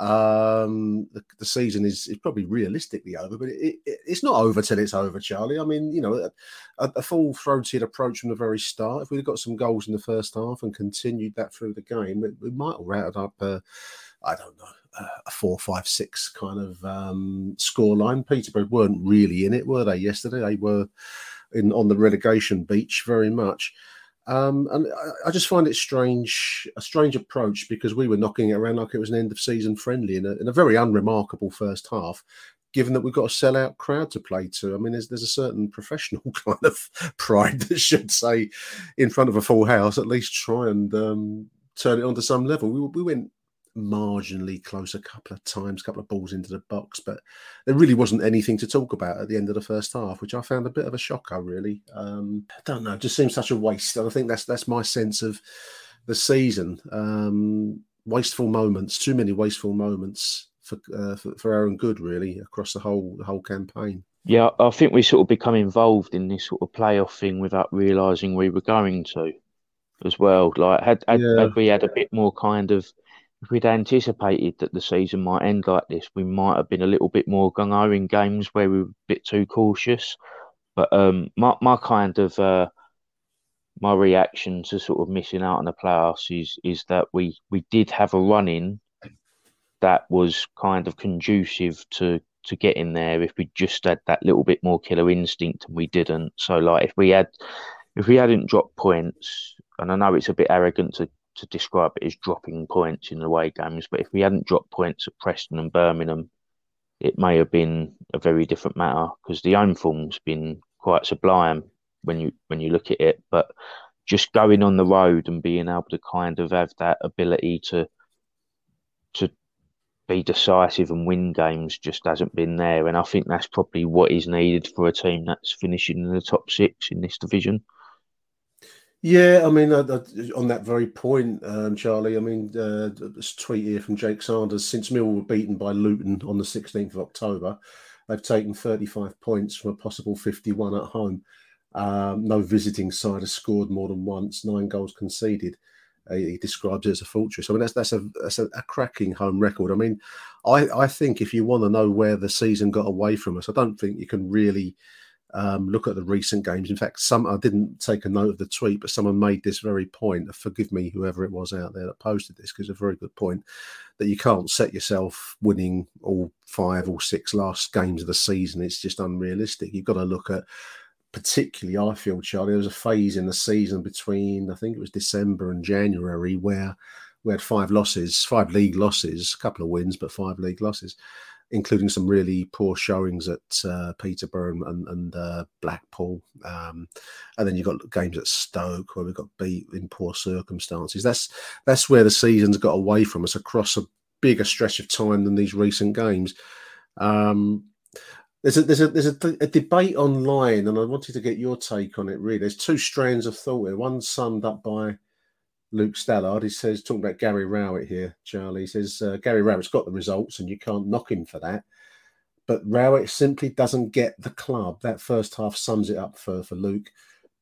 um, the, the, season is, is probably realistically over, but it, it, it's not over till it's over, Charlie. I mean, you know, a, a full throated approach from the very start. If we'd got some goals in the first half and continued that through the game, it, we might have routed up. Uh, I don't know a four, five, six kind of um, score line. Peterborough weren't really in it, were they? Yesterday, they were in on the relegation beach very much. Um, and I, I, just find it strange, a strange approach because we were knocking it around like it was an end of season friendly in a, in a very unremarkable first half. Given that we've got a sellout crowd to play to, I mean, there's there's a certain professional kind of pride that should say, in front of a full house, at least try and um, turn it on to some level. We, we went marginally close a couple of times, a couple of balls into the box, but there really wasn't anything to talk about at the end of the first half, which I found a bit of a shocker. Really, um, I don't know, it just seems such a waste, and I think that's that's my sense of the season. Um, wasteful moments, too many wasteful moments for, uh, for for our own good, really, across the whole the whole campaign. Yeah, I think we sort of become involved in this sort of playoff thing without realizing we were going to, as well. Like had had, yeah. had we had a bit more kind of if we'd anticipated that the season might end like this, we might have been a little bit more gung ho in games where we were a bit too cautious. But um, my my kind of uh, my reaction to sort of missing out on the playoffs is is that we we did have a run in that was kind of conducive to to getting there if we just had that little bit more killer instinct and we didn't. So like if we had if we hadn't dropped points, and I know it's a bit arrogant to to describe it as dropping points in the away games. But if we hadn't dropped points at Preston and Birmingham, it may have been a very different matter because the home form's been quite sublime when you when you look at it. But just going on the road and being able to kind of have that ability to to be decisive and win games just hasn't been there. And I think that's probably what is needed for a team that's finishing in the top six in this division. Yeah, I mean, uh, on that very point, um, Charlie. I mean, uh, this tweet here from Jake Sanders: since Mill were beaten by Luton on the 16th of October, they've taken 35 points from a possible 51 at home. Um, no visiting side has scored more than once. Nine goals conceded. Uh, he describes it as a fortress. I mean, that's that's a that's a, a cracking home record. I mean, I I think if you want to know where the season got away from us, I don't think you can really um, look at the recent games. In fact, some I didn't take a note of the tweet, but someone made this very point. Forgive me, whoever it was out there that posted this, because it's a very good point that you can't set yourself winning all five or six last games of the season. It's just unrealistic. You've got to look at, particularly, I feel, Charlie. There was a phase in the season between I think it was December and January where we had five losses, five league losses, a couple of wins, but five league losses including some really poor showings at uh, Peterborough and, and uh, Blackpool. Um, and then you've got games at Stoke where we got beat in poor circumstances. That's that's where the season's got away from us across a bigger stretch of time than these recent games. Um, there's a there's a there's a, a, debate online, and I wanted to get your take on it. Really, there's two strands of thought here. One summed up by Luke Stallard. He says talking about Gary Rowett here. Charlie he says uh, Gary Rowett's got the results, and you can't knock him for that. But Rowett simply doesn't get the club. That first half sums it up for for Luke.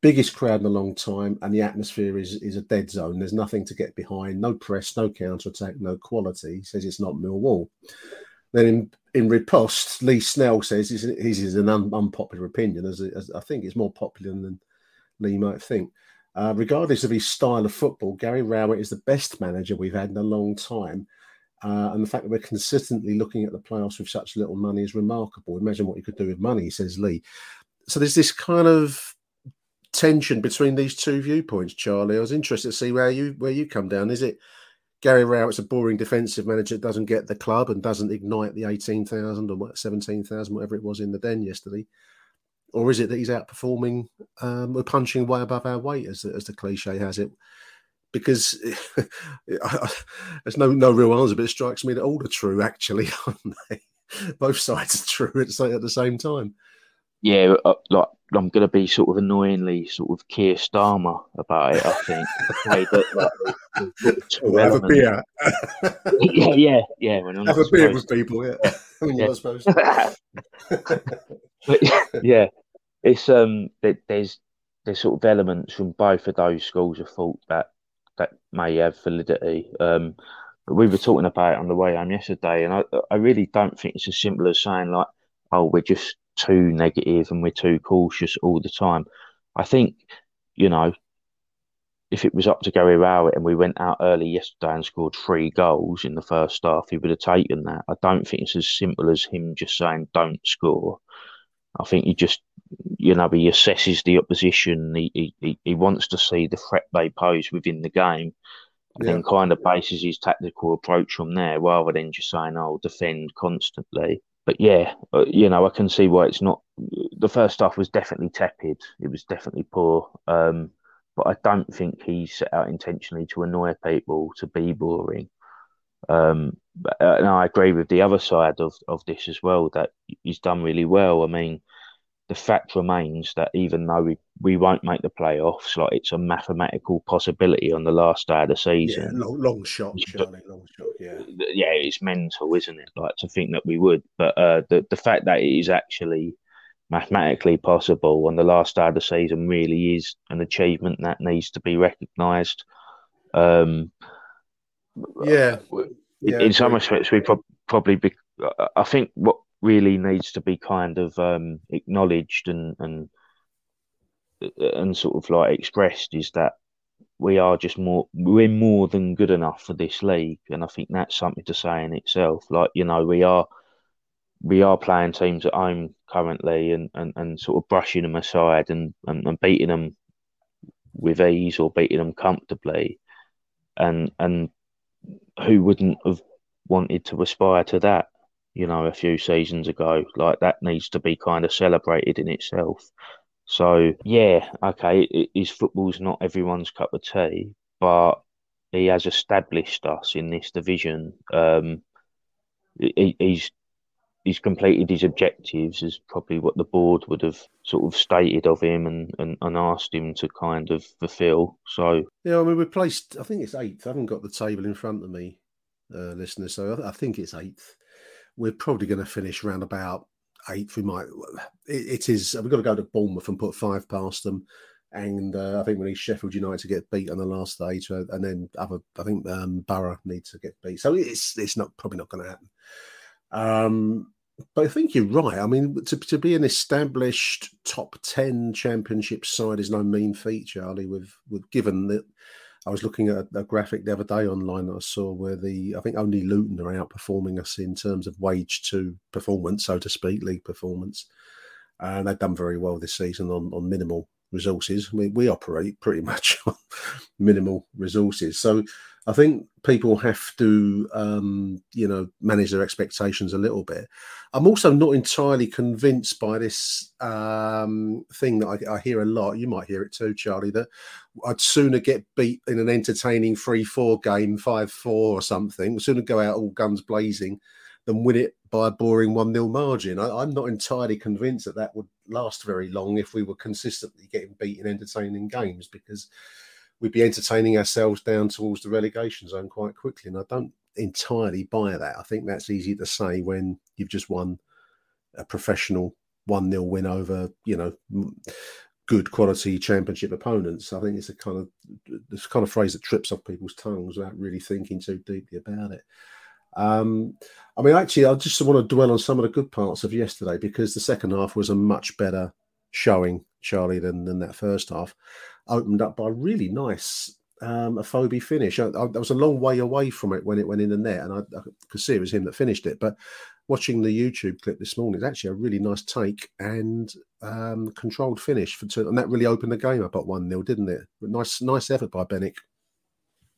Biggest crowd in a long time, and the atmosphere is is a dead zone. There's nothing to get behind. No press, no counter attack, no quality. He says it's not Millwall. Then in, in riposte, Lee Snell says his, is an un, unpopular opinion, as, as, I think it's more popular than Lee might think. Uh, regardless of his style of football, Gary Rowett is the best manager we've had in a long time. Uh, and the fact that we're consistently looking at the playoffs with such little money is remarkable. Imagine what you could do with money, says Lee. So there's this kind of tension between these two viewpoints, Charlie. I was interested to see where you where you come down. Is it Gary Rowett's a boring defensive manager that doesn't get the club and doesn't ignite the 18,000 or 17,000, whatever it was in the den yesterday? Or is it that he's outperforming, um, we're punching way above our weight, as, as the cliche has it? Because there's no no real answer, but it strikes me that all are true, actually, aren't they? Both sides are true at the same time yeah, uh, like I'm going to be sort of annoyingly sort of Keir Starmer about it. I think. that, like, have a beer. yeah, yeah, yeah. Have a beer with people. Yeah, yeah. but yeah, it's um, there's there's sort of elements from both of those schools of thought that that may have validity. Um, we were talking about it on the way home yesterday, and I I really don't think it's as simple as saying like, oh, we're just too negative and we're too cautious all the time. I think, you know, if it was up to Gary Rowett and we went out early yesterday and scored three goals in the first half, he would have taken that. I don't think it's as simple as him just saying don't score. I think he just, you know, he assesses the opposition. He he, he wants to see the threat they pose within the game, and yeah. then kind of bases his tactical approach from there, rather than just saying, "Oh, defend constantly." but yeah, uh, you know, I can see why it's not. The first half was definitely tepid. It was definitely poor. Um, but I don't think he set out intentionally to annoy people, to be boring. Um, uh, and I agree with the other side of, of this as well that he's done really well. I mean, the fact remains that even though we, we won't make the playoffs, like it's a mathematical possibility on the last day of the season. Yeah, long, long shot, Charlie, long shot. Yeah, yeah, it's mental, isn't it? Like to think that we would, but uh, the the fact that it is actually mathematically possible on the last day of the season really is an achievement that needs to be recognised. Um, yeah. yeah, in some respects, we pro- probably be, I think what really needs to be kind of um, acknowledged and and and sort of like expressed is that we are just more we're more than good enough for this league. And i think that's something to say in itself. Like you know we are we are playing teams at home currently and and, and sort of brushing them aside and, and, and beating them with ease or beating them comfortably. And and who wouldn't have wanted to aspire to that you know, a few seasons ago. Like that needs to be kind of celebrated in itself. So yeah, okay, his football's not everyone's cup of tea, but he has established us in this division. Um, he, he's he's completed his objectives is probably what the board would have sort of stated of him and, and, and asked him to kind of fulfill. So yeah, I mean we placed. I think it's eighth. I haven't got the table in front of me, uh, listeners. So I, I think it's eighth we're probably going to finish round about eighth. We might. It, it is. We've got to go to Bournemouth and put five past them. And uh, I think we need Sheffield United to get beat on the last stage, uh, and then other. I think um, Borough needs to get beat. So it's it's not probably not going to happen. Um, but I think you're right. I mean, to, to be an established top ten championship side is no mean feat, Charlie. With with given that I was looking at a, graphic the other day online that I saw where the I think only Luton are outperforming us in terms of wage to performance, so to speak, league performance, and they've done very well this season on on minimal resources. We we operate pretty much on minimal resources, so I think people have to, um, you know, manage their expectations a little bit. I'm also not entirely convinced by this um, thing that I, I, hear a lot. You might hear it too, Charlie. That I'd sooner get beat in an entertaining three-four game, five-four or something. Sooner go out all guns blazing than win it by a boring 1 0 margin. I, am not entirely convinced that that would last very long if we were consistently getting beaten entertaining games because we'd be entertaining ourselves down towards the relegation zone quite quickly. And I don't entirely buy that. I think that's easy to say when you've just won a professional 1 0 win over, you know, good quality championship opponents. I think it's a kind of this kind of phrase that trips off people's tongues without really thinking too deeply about it. Um, I mean, actually, I just want to dwell on some of the good parts of yesterday because the second half was a much better showing, Charlie, than, than that first half. Opened up by a really nice um, Afobe finish. I, I, was a long way away from it when it went in the net, and I, I, could see it was him that finished it. But watching the YouTube clip this morning, it's actually a really nice take and um, controlled finish for two, and that really opened the game up at one 0 didn't it? Nice, nice effort by Benik.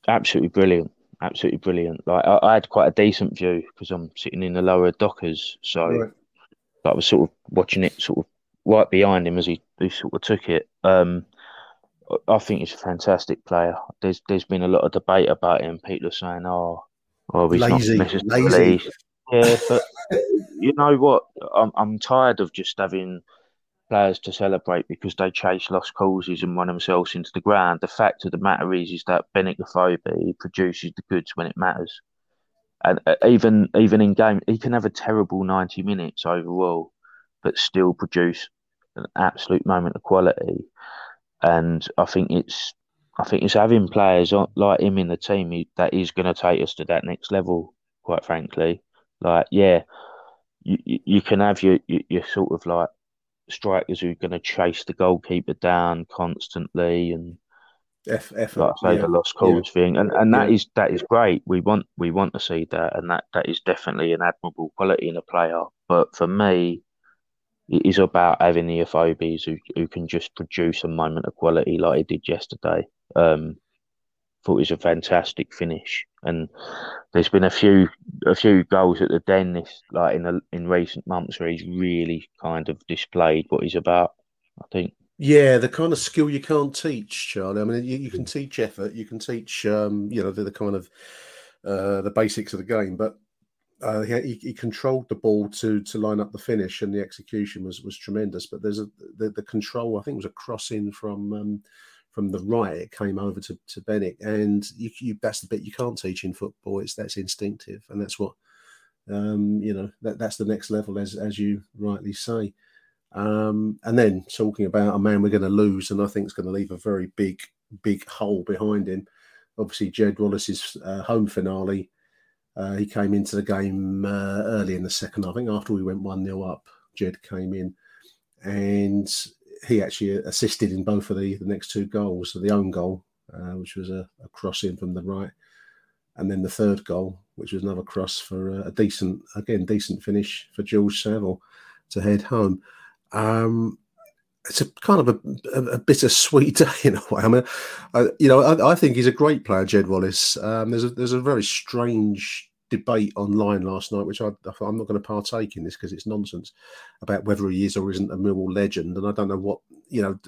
Absolutely brilliant, absolutely brilliant. Like I, I had quite a decent view because I'm sitting in the lower dockers, so right. I was sort of watching it sort of right behind him as he, he sort of took it. Um, I think he's a fantastic player. There's there's been a lot of debate about him. People are saying, "Oh, oh he's lazy, not necessarily." Lazy. Yeah, but you know what? I'm I'm tired of just having players to celebrate because they chase lost causes and run themselves into the ground. The fact of the matter is, is that Benik Afobe produces the goods when it matters, and uh, even even in game, he can have a terrible ninety minutes overall, but still produce an absolute moment of quality and I think it's I think it's having players like him in the team that is going to take us to that next level. Quite frankly, like yeah, you you can have your your, your sort of like strikers who are going to chase the goalkeeper down constantly and F, F, like I say, yeah. the lost cause yeah. thing, and and that yeah. is that is great. We want we want to see that, and that that is definitely an admirable quality in a player. But for me, it is about having the Afobes who, who can just produce a moment of quality like he did yesterday. Um, thought it was a fantastic finish, and there's been a few a few goals at the den this like in the, in recent months where he's really kind of displayed what he's about. I think. Yeah, the kind of skill you can't teach, Charlie. I mean, you, you can teach effort, you can teach, um, you know, the, the kind of uh, the basics of the game, but uh, he, he, controlled the ball to to line up the finish, and the execution was was tremendous. But there's a the, the control. I think was a cross in from um, from the right. It came over to to Benik, and you, you, that's the bit you can't teach in football. It's that's instinctive, and that's what um, you know. That that's the next level, as as you rightly say. Um, and then talking about a man we're going to lose, and I think it's going to leave a very big big hole behind him. Obviously, Jed Wallace's uh, home finale uh, he came into the game uh, early in the second. I think after we went one 0 up, Jed came in, and he actually assisted in both of the, the next two goals. So the own goal, uh, which was a, a cross in from the right, and then the third goal, which was another cross for a, a decent, again decent finish for George Saville to head home. Um, it's a kind of a, a, a bittersweet day in a way. I mean, I, you know, I, I, think he's a great player, Jed Wallace. Um, there's a there's a very strange debate online last night, which I, I'm not going to partake in this because it's nonsense about whether he is or isn't a Millwall legend, and I don't know what you know.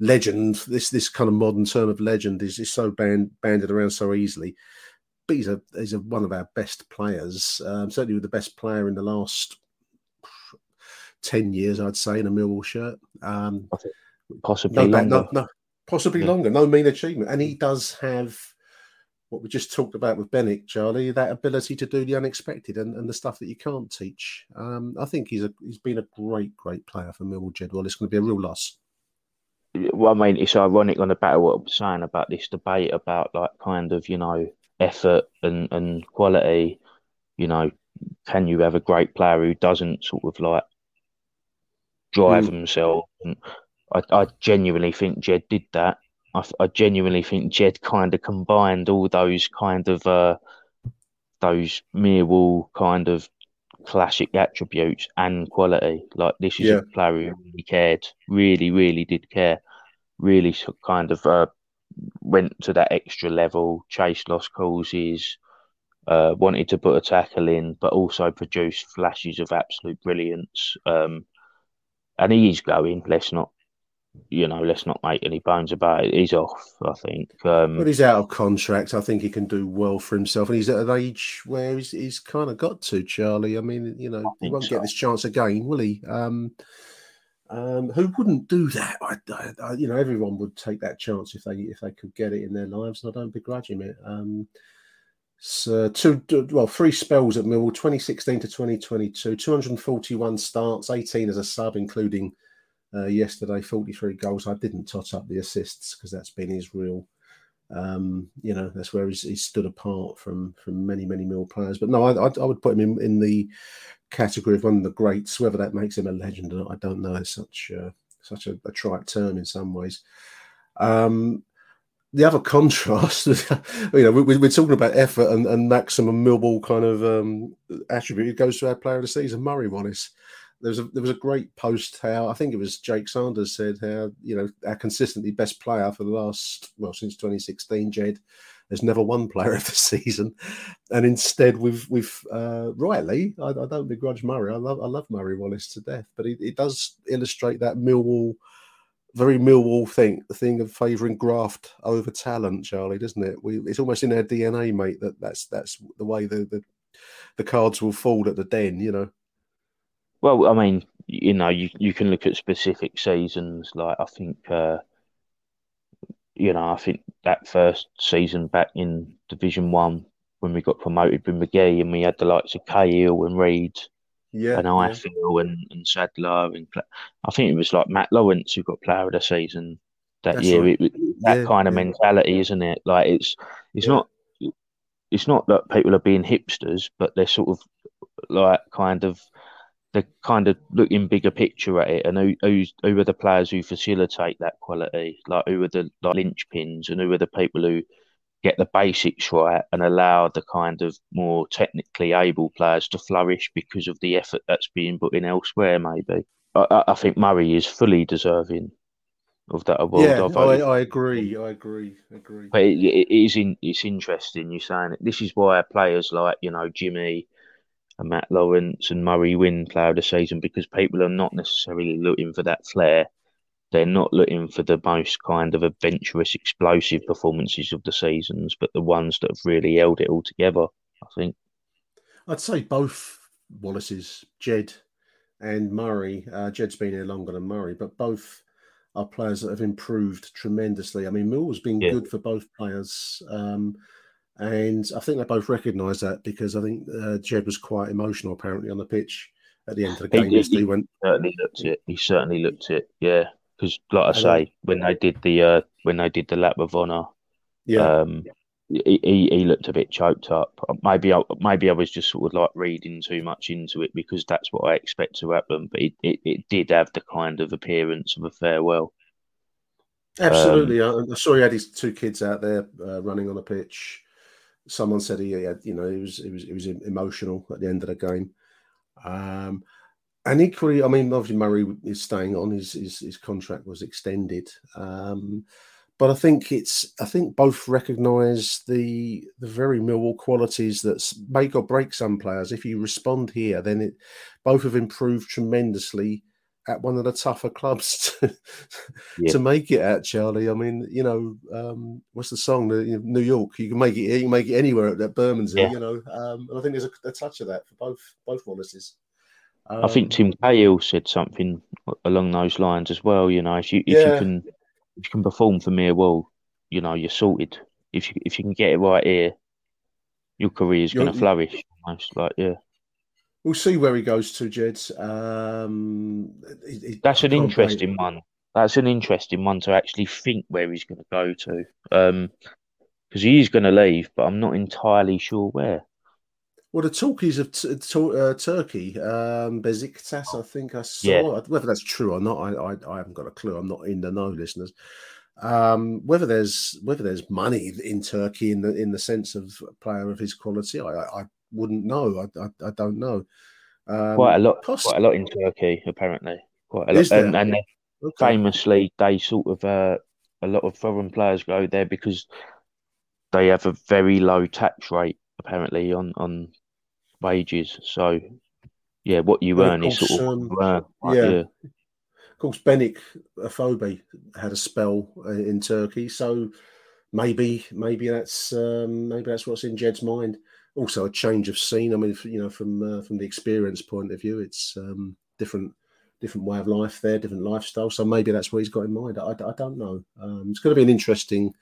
Legend, this this kind of modern term of legend is, is so band, banded around so easily. But he's a he's a, one of our best players, um, certainly the best player in the last 10 years, I'd say, in a Millwall shirt. Um, possibly no, longer. No, no, possibly yeah. longer. No mean achievement. And he does have what we just talked about with Benik, Charlie, that ability to do the unexpected and, and the stuff that you can't teach. Um, I think he's a he's been a great, great player for Millwall Jedwell. It's going to be a real loss. Well, I mean, it's ironic on the back of what I'm saying about this debate about like kind of, you know, effort and, and quality. You know, can you have a great player who doesn't sort of like drive mm. himself. And I, I genuinely think Jed did that. I, I genuinely think Jed kind of combined all those kind of uh, those Millwall kind of classic attributes and quality. Like this is yeah. a player who really cared, really, really did care, really kind of uh, went to that extra level, chased lost causes, uh, wanted to put a tackle in, but also produced flashes of absolute brilliance. Um, and he is going. Let's not you know, let's not make any bones about it. He's off, I think. Um, but he's out of contract. I think he can do well for himself, and he's at an age where he's, he's kind of got to. Charlie, I mean, you know, he won't so. get this chance again, will he? Um, um, who wouldn't do that? I, I, you know, everyone would take that chance if they if they could get it in their lives, and I don't begrudge him it. Um, so two, well, three spells at Millwall, 2016 to 2022, 241 starts, 18 as a sub, including uh, yesterday, 43 goals. I didn't tot up the assists because that's been his real, um, you know, that's where he's, he's, stood apart from from many, many Mill players. But no, I, I, would put him in, in the category of one of the greats. Whether that makes him a legend or not, I don't know. It's such uh, such a, a trite term in some ways. Um, the other contrast, you know, we, are talking about effort and, and maximum Millwall kind of um, attribute. It goes to our player of the season, Murray Wallace. There was a there was a great post how I think it was Jake Sanders said how you know our consistently best player for the last well since 2016, Jed has never won player of the season, and instead we've we've uh, rightly I, I, don't begrudge Murray. I love I love Murray Wallace to death, but it, it does illustrate that Millwall very Millwall thing, the thing of favouring graft over talent, Charlie, doesn't it? We, it's almost in our DNA, mate. That that's that's the way the, the the cards will fall at the den, you know. Well, I mean, you know, you you can look at specific seasons. Like I think, uh, you know, I think that first season back in Division One when we got promoted with McGhee and we had the likes of Cahill and Reid yeah, and I feel and, and Sadlier and I think it was like Matt Lawrence who got player of the season that That's year. Right. It, that yeah, kind of yeah. mentality, isn't it? Like it's it's not it's not that people are being hipsters, but they're sort of like kind of they're kind of looking bigger picture at it and who who's, who are the players who facilitate that quality, like who are the like linchpins and who are the people who get the basics right and allow the kind of more technically able players to flourish because of the effort that's being put in elsewhere. Maybe I, I think Murray is fully deserving of that award. Yeah, I, I, agree. I agree. I agree. But it, it is in, it's interesting you're saying it. This is why players like you know Jimmy and Matt Lawrence and Murray win player of the season because people are not necessarily looking for that flair they're not looking for the most kind of adventurous, explosive performances of the seasons, but the ones that have really held it all together. I think. I'd say both Wallaces, Jed and Murray. Uh, Jed's been here longer than Murray, but both are players that have improved tremendously. I mean, Mill's been yeah. good for both players. Um, and I think they both recognise that because I think uh, Jed was quite emotional apparently on the pitch at the end of the game. He, he, he went certainly looked it. He certainly looked it. Yeah, because, like I say, when they did the uh, when they did the lap of honour, yeah, um, he, he, he looked a bit choked up. Maybe I maybe I was just sort of like reading too much into it because that's what I expect to happen. But it, it, it did have the kind of appearance of a farewell. Absolutely, um, I saw he had his two kids out there uh, running on a pitch. Someone said he had, you know, he was he was he was emotional at the end of the game. Um, and equally, I mean, obviously Murray is staying on. His his, his contract was extended, um, but I think it's I think both recognise the the very Millwall qualities that make or break some players. If you respond here, then it both have improved tremendously at one of the tougher clubs to, yeah. to make it at Charlie. I mean, you know, um, what's the song? New York. You can make it. You can make it anywhere at Bermondsey. Yeah. You know, um, and I think there's a, a touch of that for both both Wallaces. Um, I think Tim Cahill said something along those lines as well. You know, if you if yeah. you can if you can perform for Millwall, you know, you're sorted. If you if you can get it right here, your career is going to flourish. Almost like yeah. We'll see where he goes to, Jed. Um, That's an interesting wait. one. That's an interesting one to actually think where he's going to go to. Um, because he is going to leave, but I'm not entirely sure where. Well, the talkies of t- t- uh, Turkey, um, Besiktas, I think I saw. Yeah. Whether that's true or not, I, I, I haven't got a clue. I'm not in the know, listeners. Um, whether there's whether there's money in Turkey in the in the sense of a player of his quality, I, I, I wouldn't know. I, I, I don't know. Um, quite a lot, quite a lot in Turkey, apparently. Quite a lot, and, and okay. famously, they sort of uh, a lot of foreign players go there because they have a very low tax rate apparently on on wages. So, yeah, what you earn is sort of um, yeah. yeah. course, Benik Afobe had a spell uh, in Turkey, so maybe maybe that's um, maybe that's what's in Jed's mind. Also, a change of scene. I mean, you know, from uh, from the experience point of view, it's um, different different way of life there, different lifestyle. So maybe that's what he's got in mind. I, I don't know. Um, it's going to be an interesting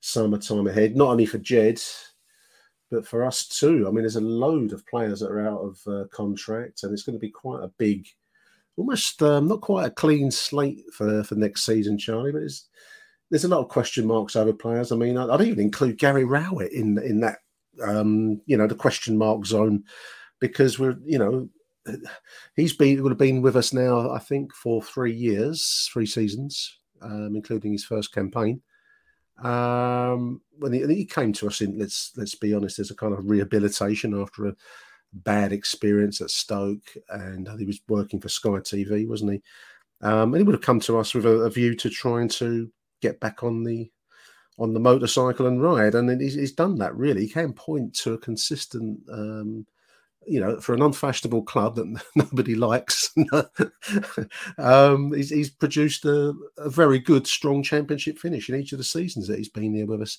summertime ahead, not only for Jed, but for us too. I mean, there's a load of players that are out of uh, contract, and it's going to be quite a big, almost um, not quite a clean slate for for next season, Charlie. But there's a lot of question marks over players. I mean, I'd even include Gary Rowett in in that, um, you know, the question mark zone because we're, you know, he's been would have been with us now, I think, for three years, three seasons, um, including his first campaign. Um, when he, he, came to us in, let's let's be honest, as a kind of rehabilitation after a bad experience at Stoke, and he was working for Sky TV, wasn't he? Um, and he would have come to us with a, a, view to trying to get back on the on the motorcycle and ride, and he's, he's done that. Really, he can point to a consistent um, you know, for an unfashionable club that nobody likes, um, he's, he's, produced a, a, very good, strong championship finish in each of the seasons that he's been here with us.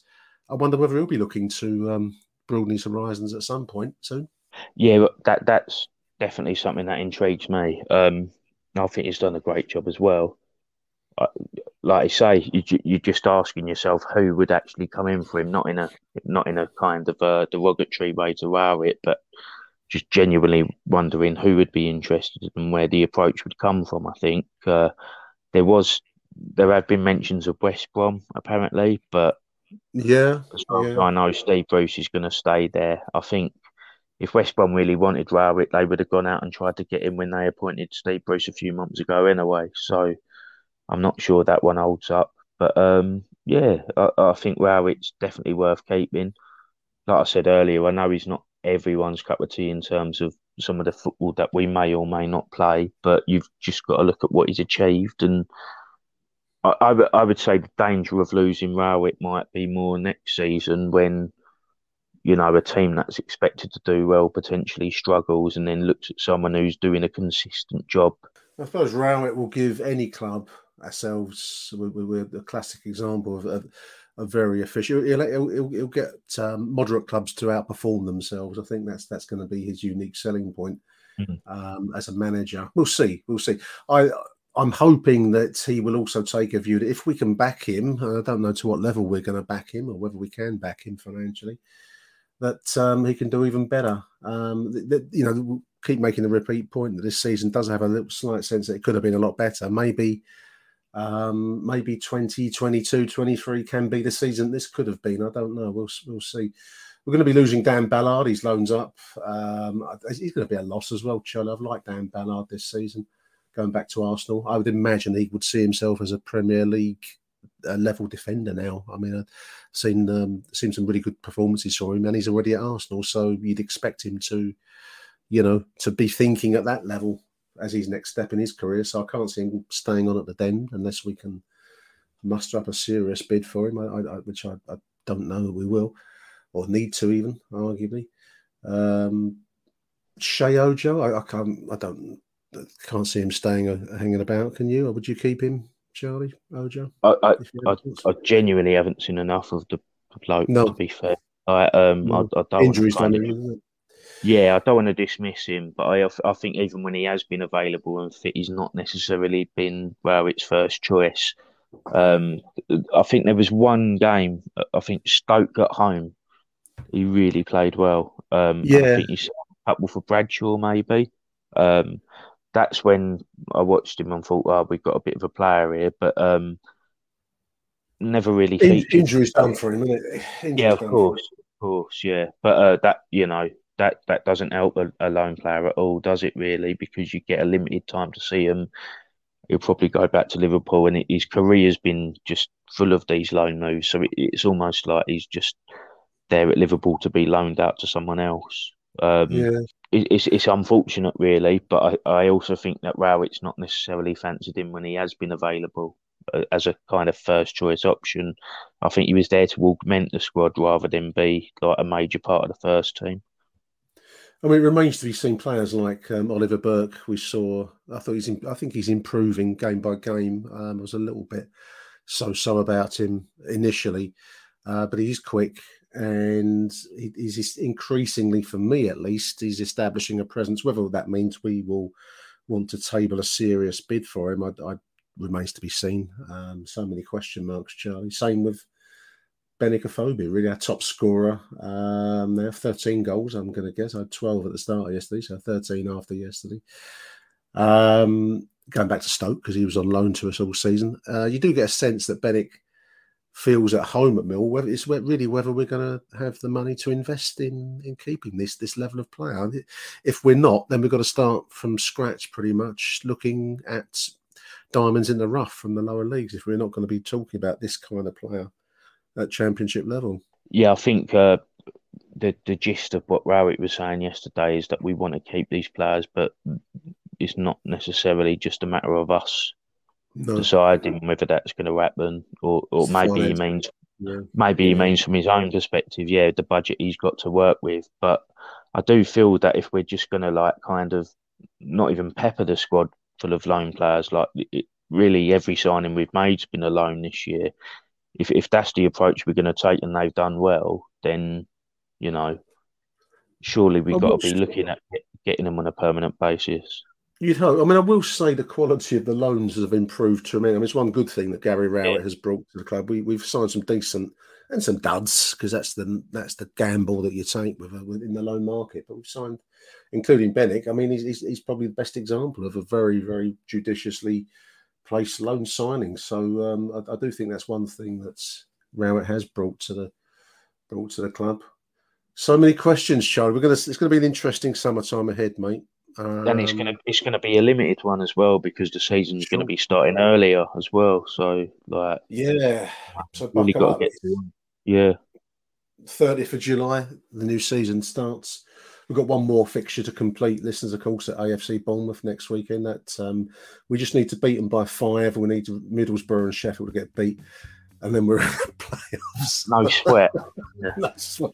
I wonder whether he'll be looking to um, broaden his horizons at some point soon. Yeah, that that's definitely something that intrigues me. Um, I think he's done a great job as well. like I say, you, you're just asking yourself who would actually come in for him, not in a not in a kind of a derogatory way to Rowett, but just genuinely wondering who would be interested and where the approach would come from. I think uh, there was there have been mentions of West Brom apparently, but yeah, as far yeah. as I know, Steve Bruce is going to stay there. I think if West Brom really wanted Rowett, they would have gone out and tried to get him when they appointed Steve Bruce a few months ago anyway. So I'm not sure that one holds up. But um, yeah, I, I think Rowett's definitely worth keeping. Like I said earlier, I know he's not everyone's cup of tea in terms of some of the football that we may or may not play, but you've just got to look at what he's achieved. And I, would say the danger of losing Rowett might be more next season when, you know, a team that's expected to do well potentially struggles and then looks at someone who's doing a consistent job. I suppose Rowett will give any club ourselves, we're, a classic example of, of are very efficient. He'll, he'll, he'll, he'll get um, moderate clubs to outperform themselves. I think that's that's going to be his unique selling point mm-hmm. um, as a manager. We'll see. We'll see. I I'm hoping that he will also take a view that if we can back him, I don't know to what level we're going to back him or whether we can back him financially, that um, he can do even better. Um, that, you know, keep making the repeat point that this season does have a little slight sense that it could have been a lot better. Maybe um, maybe 2022, 23 can be the season this could have been. I don't know. We'll, we'll see. We're going to be losing Dan Ballard. He's loans up. Um, he's going to be a loss as well, Charlie. I've liked Dan Ballard this season going back to Arsenal. I would imagine he would see himself as a Premier League uh, level defender now. I mean, I've seen um, seen some really good performances for him, and he's already at Arsenal, so you'd expect him to, you know, to be thinking at that level as his next step in his career. So I can't see him staying on at the Den unless we can muster up a serious bid for him, I, I, which I, I, don't know that we will or need to even arguably. Um, Ojo, I, can't, I don't, can't see him staying uh, hanging about. Can you, or would you keep him, Charlie Ojo? I, I, I, I, genuinely haven't seen enough of the bloke. No. To be fair, I um, no. I, I don't injuries, kind of, yeah, I don't want to dismiss him, but I I think even when he has been available and fit, he's not necessarily been well its first choice. Um, I think there was one game. I think Stoke at home. He really played well. Um, yeah, I think he's a couple for Bradshaw maybe. Um, that's when I watched him and thought, "Oh, we've got a bit of a player here," but um, never really. In, injuries done for him, isn't it? yeah, of course, of course, yeah. But uh, that you know, that that doesn't help a, a lone player at all, does it? Really, because you get a limited time to see him. He'll probably go back to Liverpool, and his career has been just full of these loan moves. So it, it's almost like he's just there at Liverpool to be loaned out to someone else. Um, yeah. It, it's it's unfortunate, really, but I, I also think that Rowett's not necessarily fancied him when he has been available uh, as a kind of first choice option. I think he was there to augment the squad rather than be like a major part of the first team. I mean, it remains to be seen. Players like um, Oliver Burke, we saw. I thought he's. In, I think he's improving game by game. Um, I was a little bit so-so about him initially, uh, but he's quick and he's increasingly, for me at least, he's establishing a presence. Whether that means we will want to table a serious bid for him, I, I remains to be seen. Um, so many question marks, Charlie. Same with Benik Afobe, really our top scorer. Um, they have 13 goals, I'm going to guess. I had 12 at the start of yesterday, so 13 after yesterday. Um, going back to Stoke, because he was on loan to us all season, uh, you do get a sense that Benik feels at home at Mill. Whether it's really whether we're going to have the money to invest in in keeping this this level of player. If we're not, then we've got to start from scratch, pretty much, looking at diamonds in the rough from the lower leagues. If we're not going to be talking about this kind of player at championship level. Yeah, I think uh, the the gist of what Rowett was saying yesterday is that we want to keep these players, but it's not necessarily just a matter of us no. deciding whether that's going to happen, or or it's maybe he means yeah. maybe he means from his own perspective, yeah, the budget he's got to work with. But I do feel that if we're just going to like kind of not even pepper the squad full of loan players, like it, really every signing we've made's been a loan this year if if that's the approach we're going to take and they've done well, then you know, surely we've got to be looking at getting them on a permanent basis. You'd hope. I mean, I will say the quality of the loans have improved tremendously. I mean, it's one good thing that Gary Rowett yeah. has brought to the club. We, we've signed some decent and some duds because that's the that's the gamble that you take with, uh, with in the loan market. But we've signed, including Benik. I mean, he's, he's, he's probably the best example of a very very judiciously place loan signings. So um, I, I, do think that's one thing that Rowett has brought to the brought to the club. So many questions, Charlie. We're gonna it's gonna be an interesting summertime ahead, mate. Um, and it's gonna it's gonna be a limited one as well because the season's sure. gonna be starting earlier as well. So like yeah, so really got to get to yeah. 30th of July, the new season starts. We've got one more fixture to complete. Listeners, of course, at AFC Bournemouth next weekend. That um, we just need to beat them by five. We need to, Middlesbrough and Sheffield to get beat, and then we're in the playoffs. No sweat. no sweat.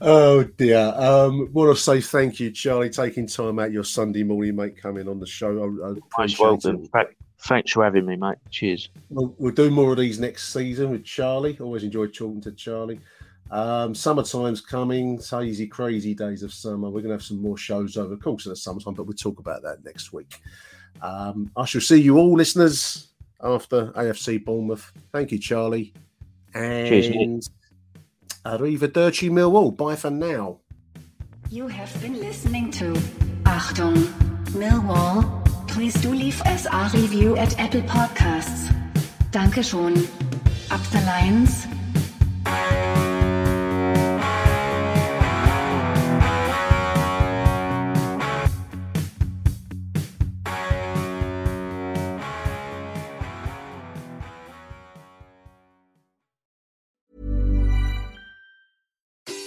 oh dear. Um, want to say thank you, Charlie, taking time out your Sunday morning, mate, coming on the show. I, I appreciate welcome. It. Thanks for having me, mate. Cheers. We'll, we'll do more of these next season with Charlie. Always enjoy talking to Charlie. Um, summertime's coming, hazy, crazy days of summer. We're going to have some more shows over the course of the summertime, but we'll talk about that next week. Um, I shall see you all, listeners, after AFC Bournemouth. Thank you, Charlie. And Cheers, Arrivederci Millwall. Bye for now. You have been listening to Achtung Millwall. Please do leave us a review at Apple Podcasts. Dankeschön. Up the Lions.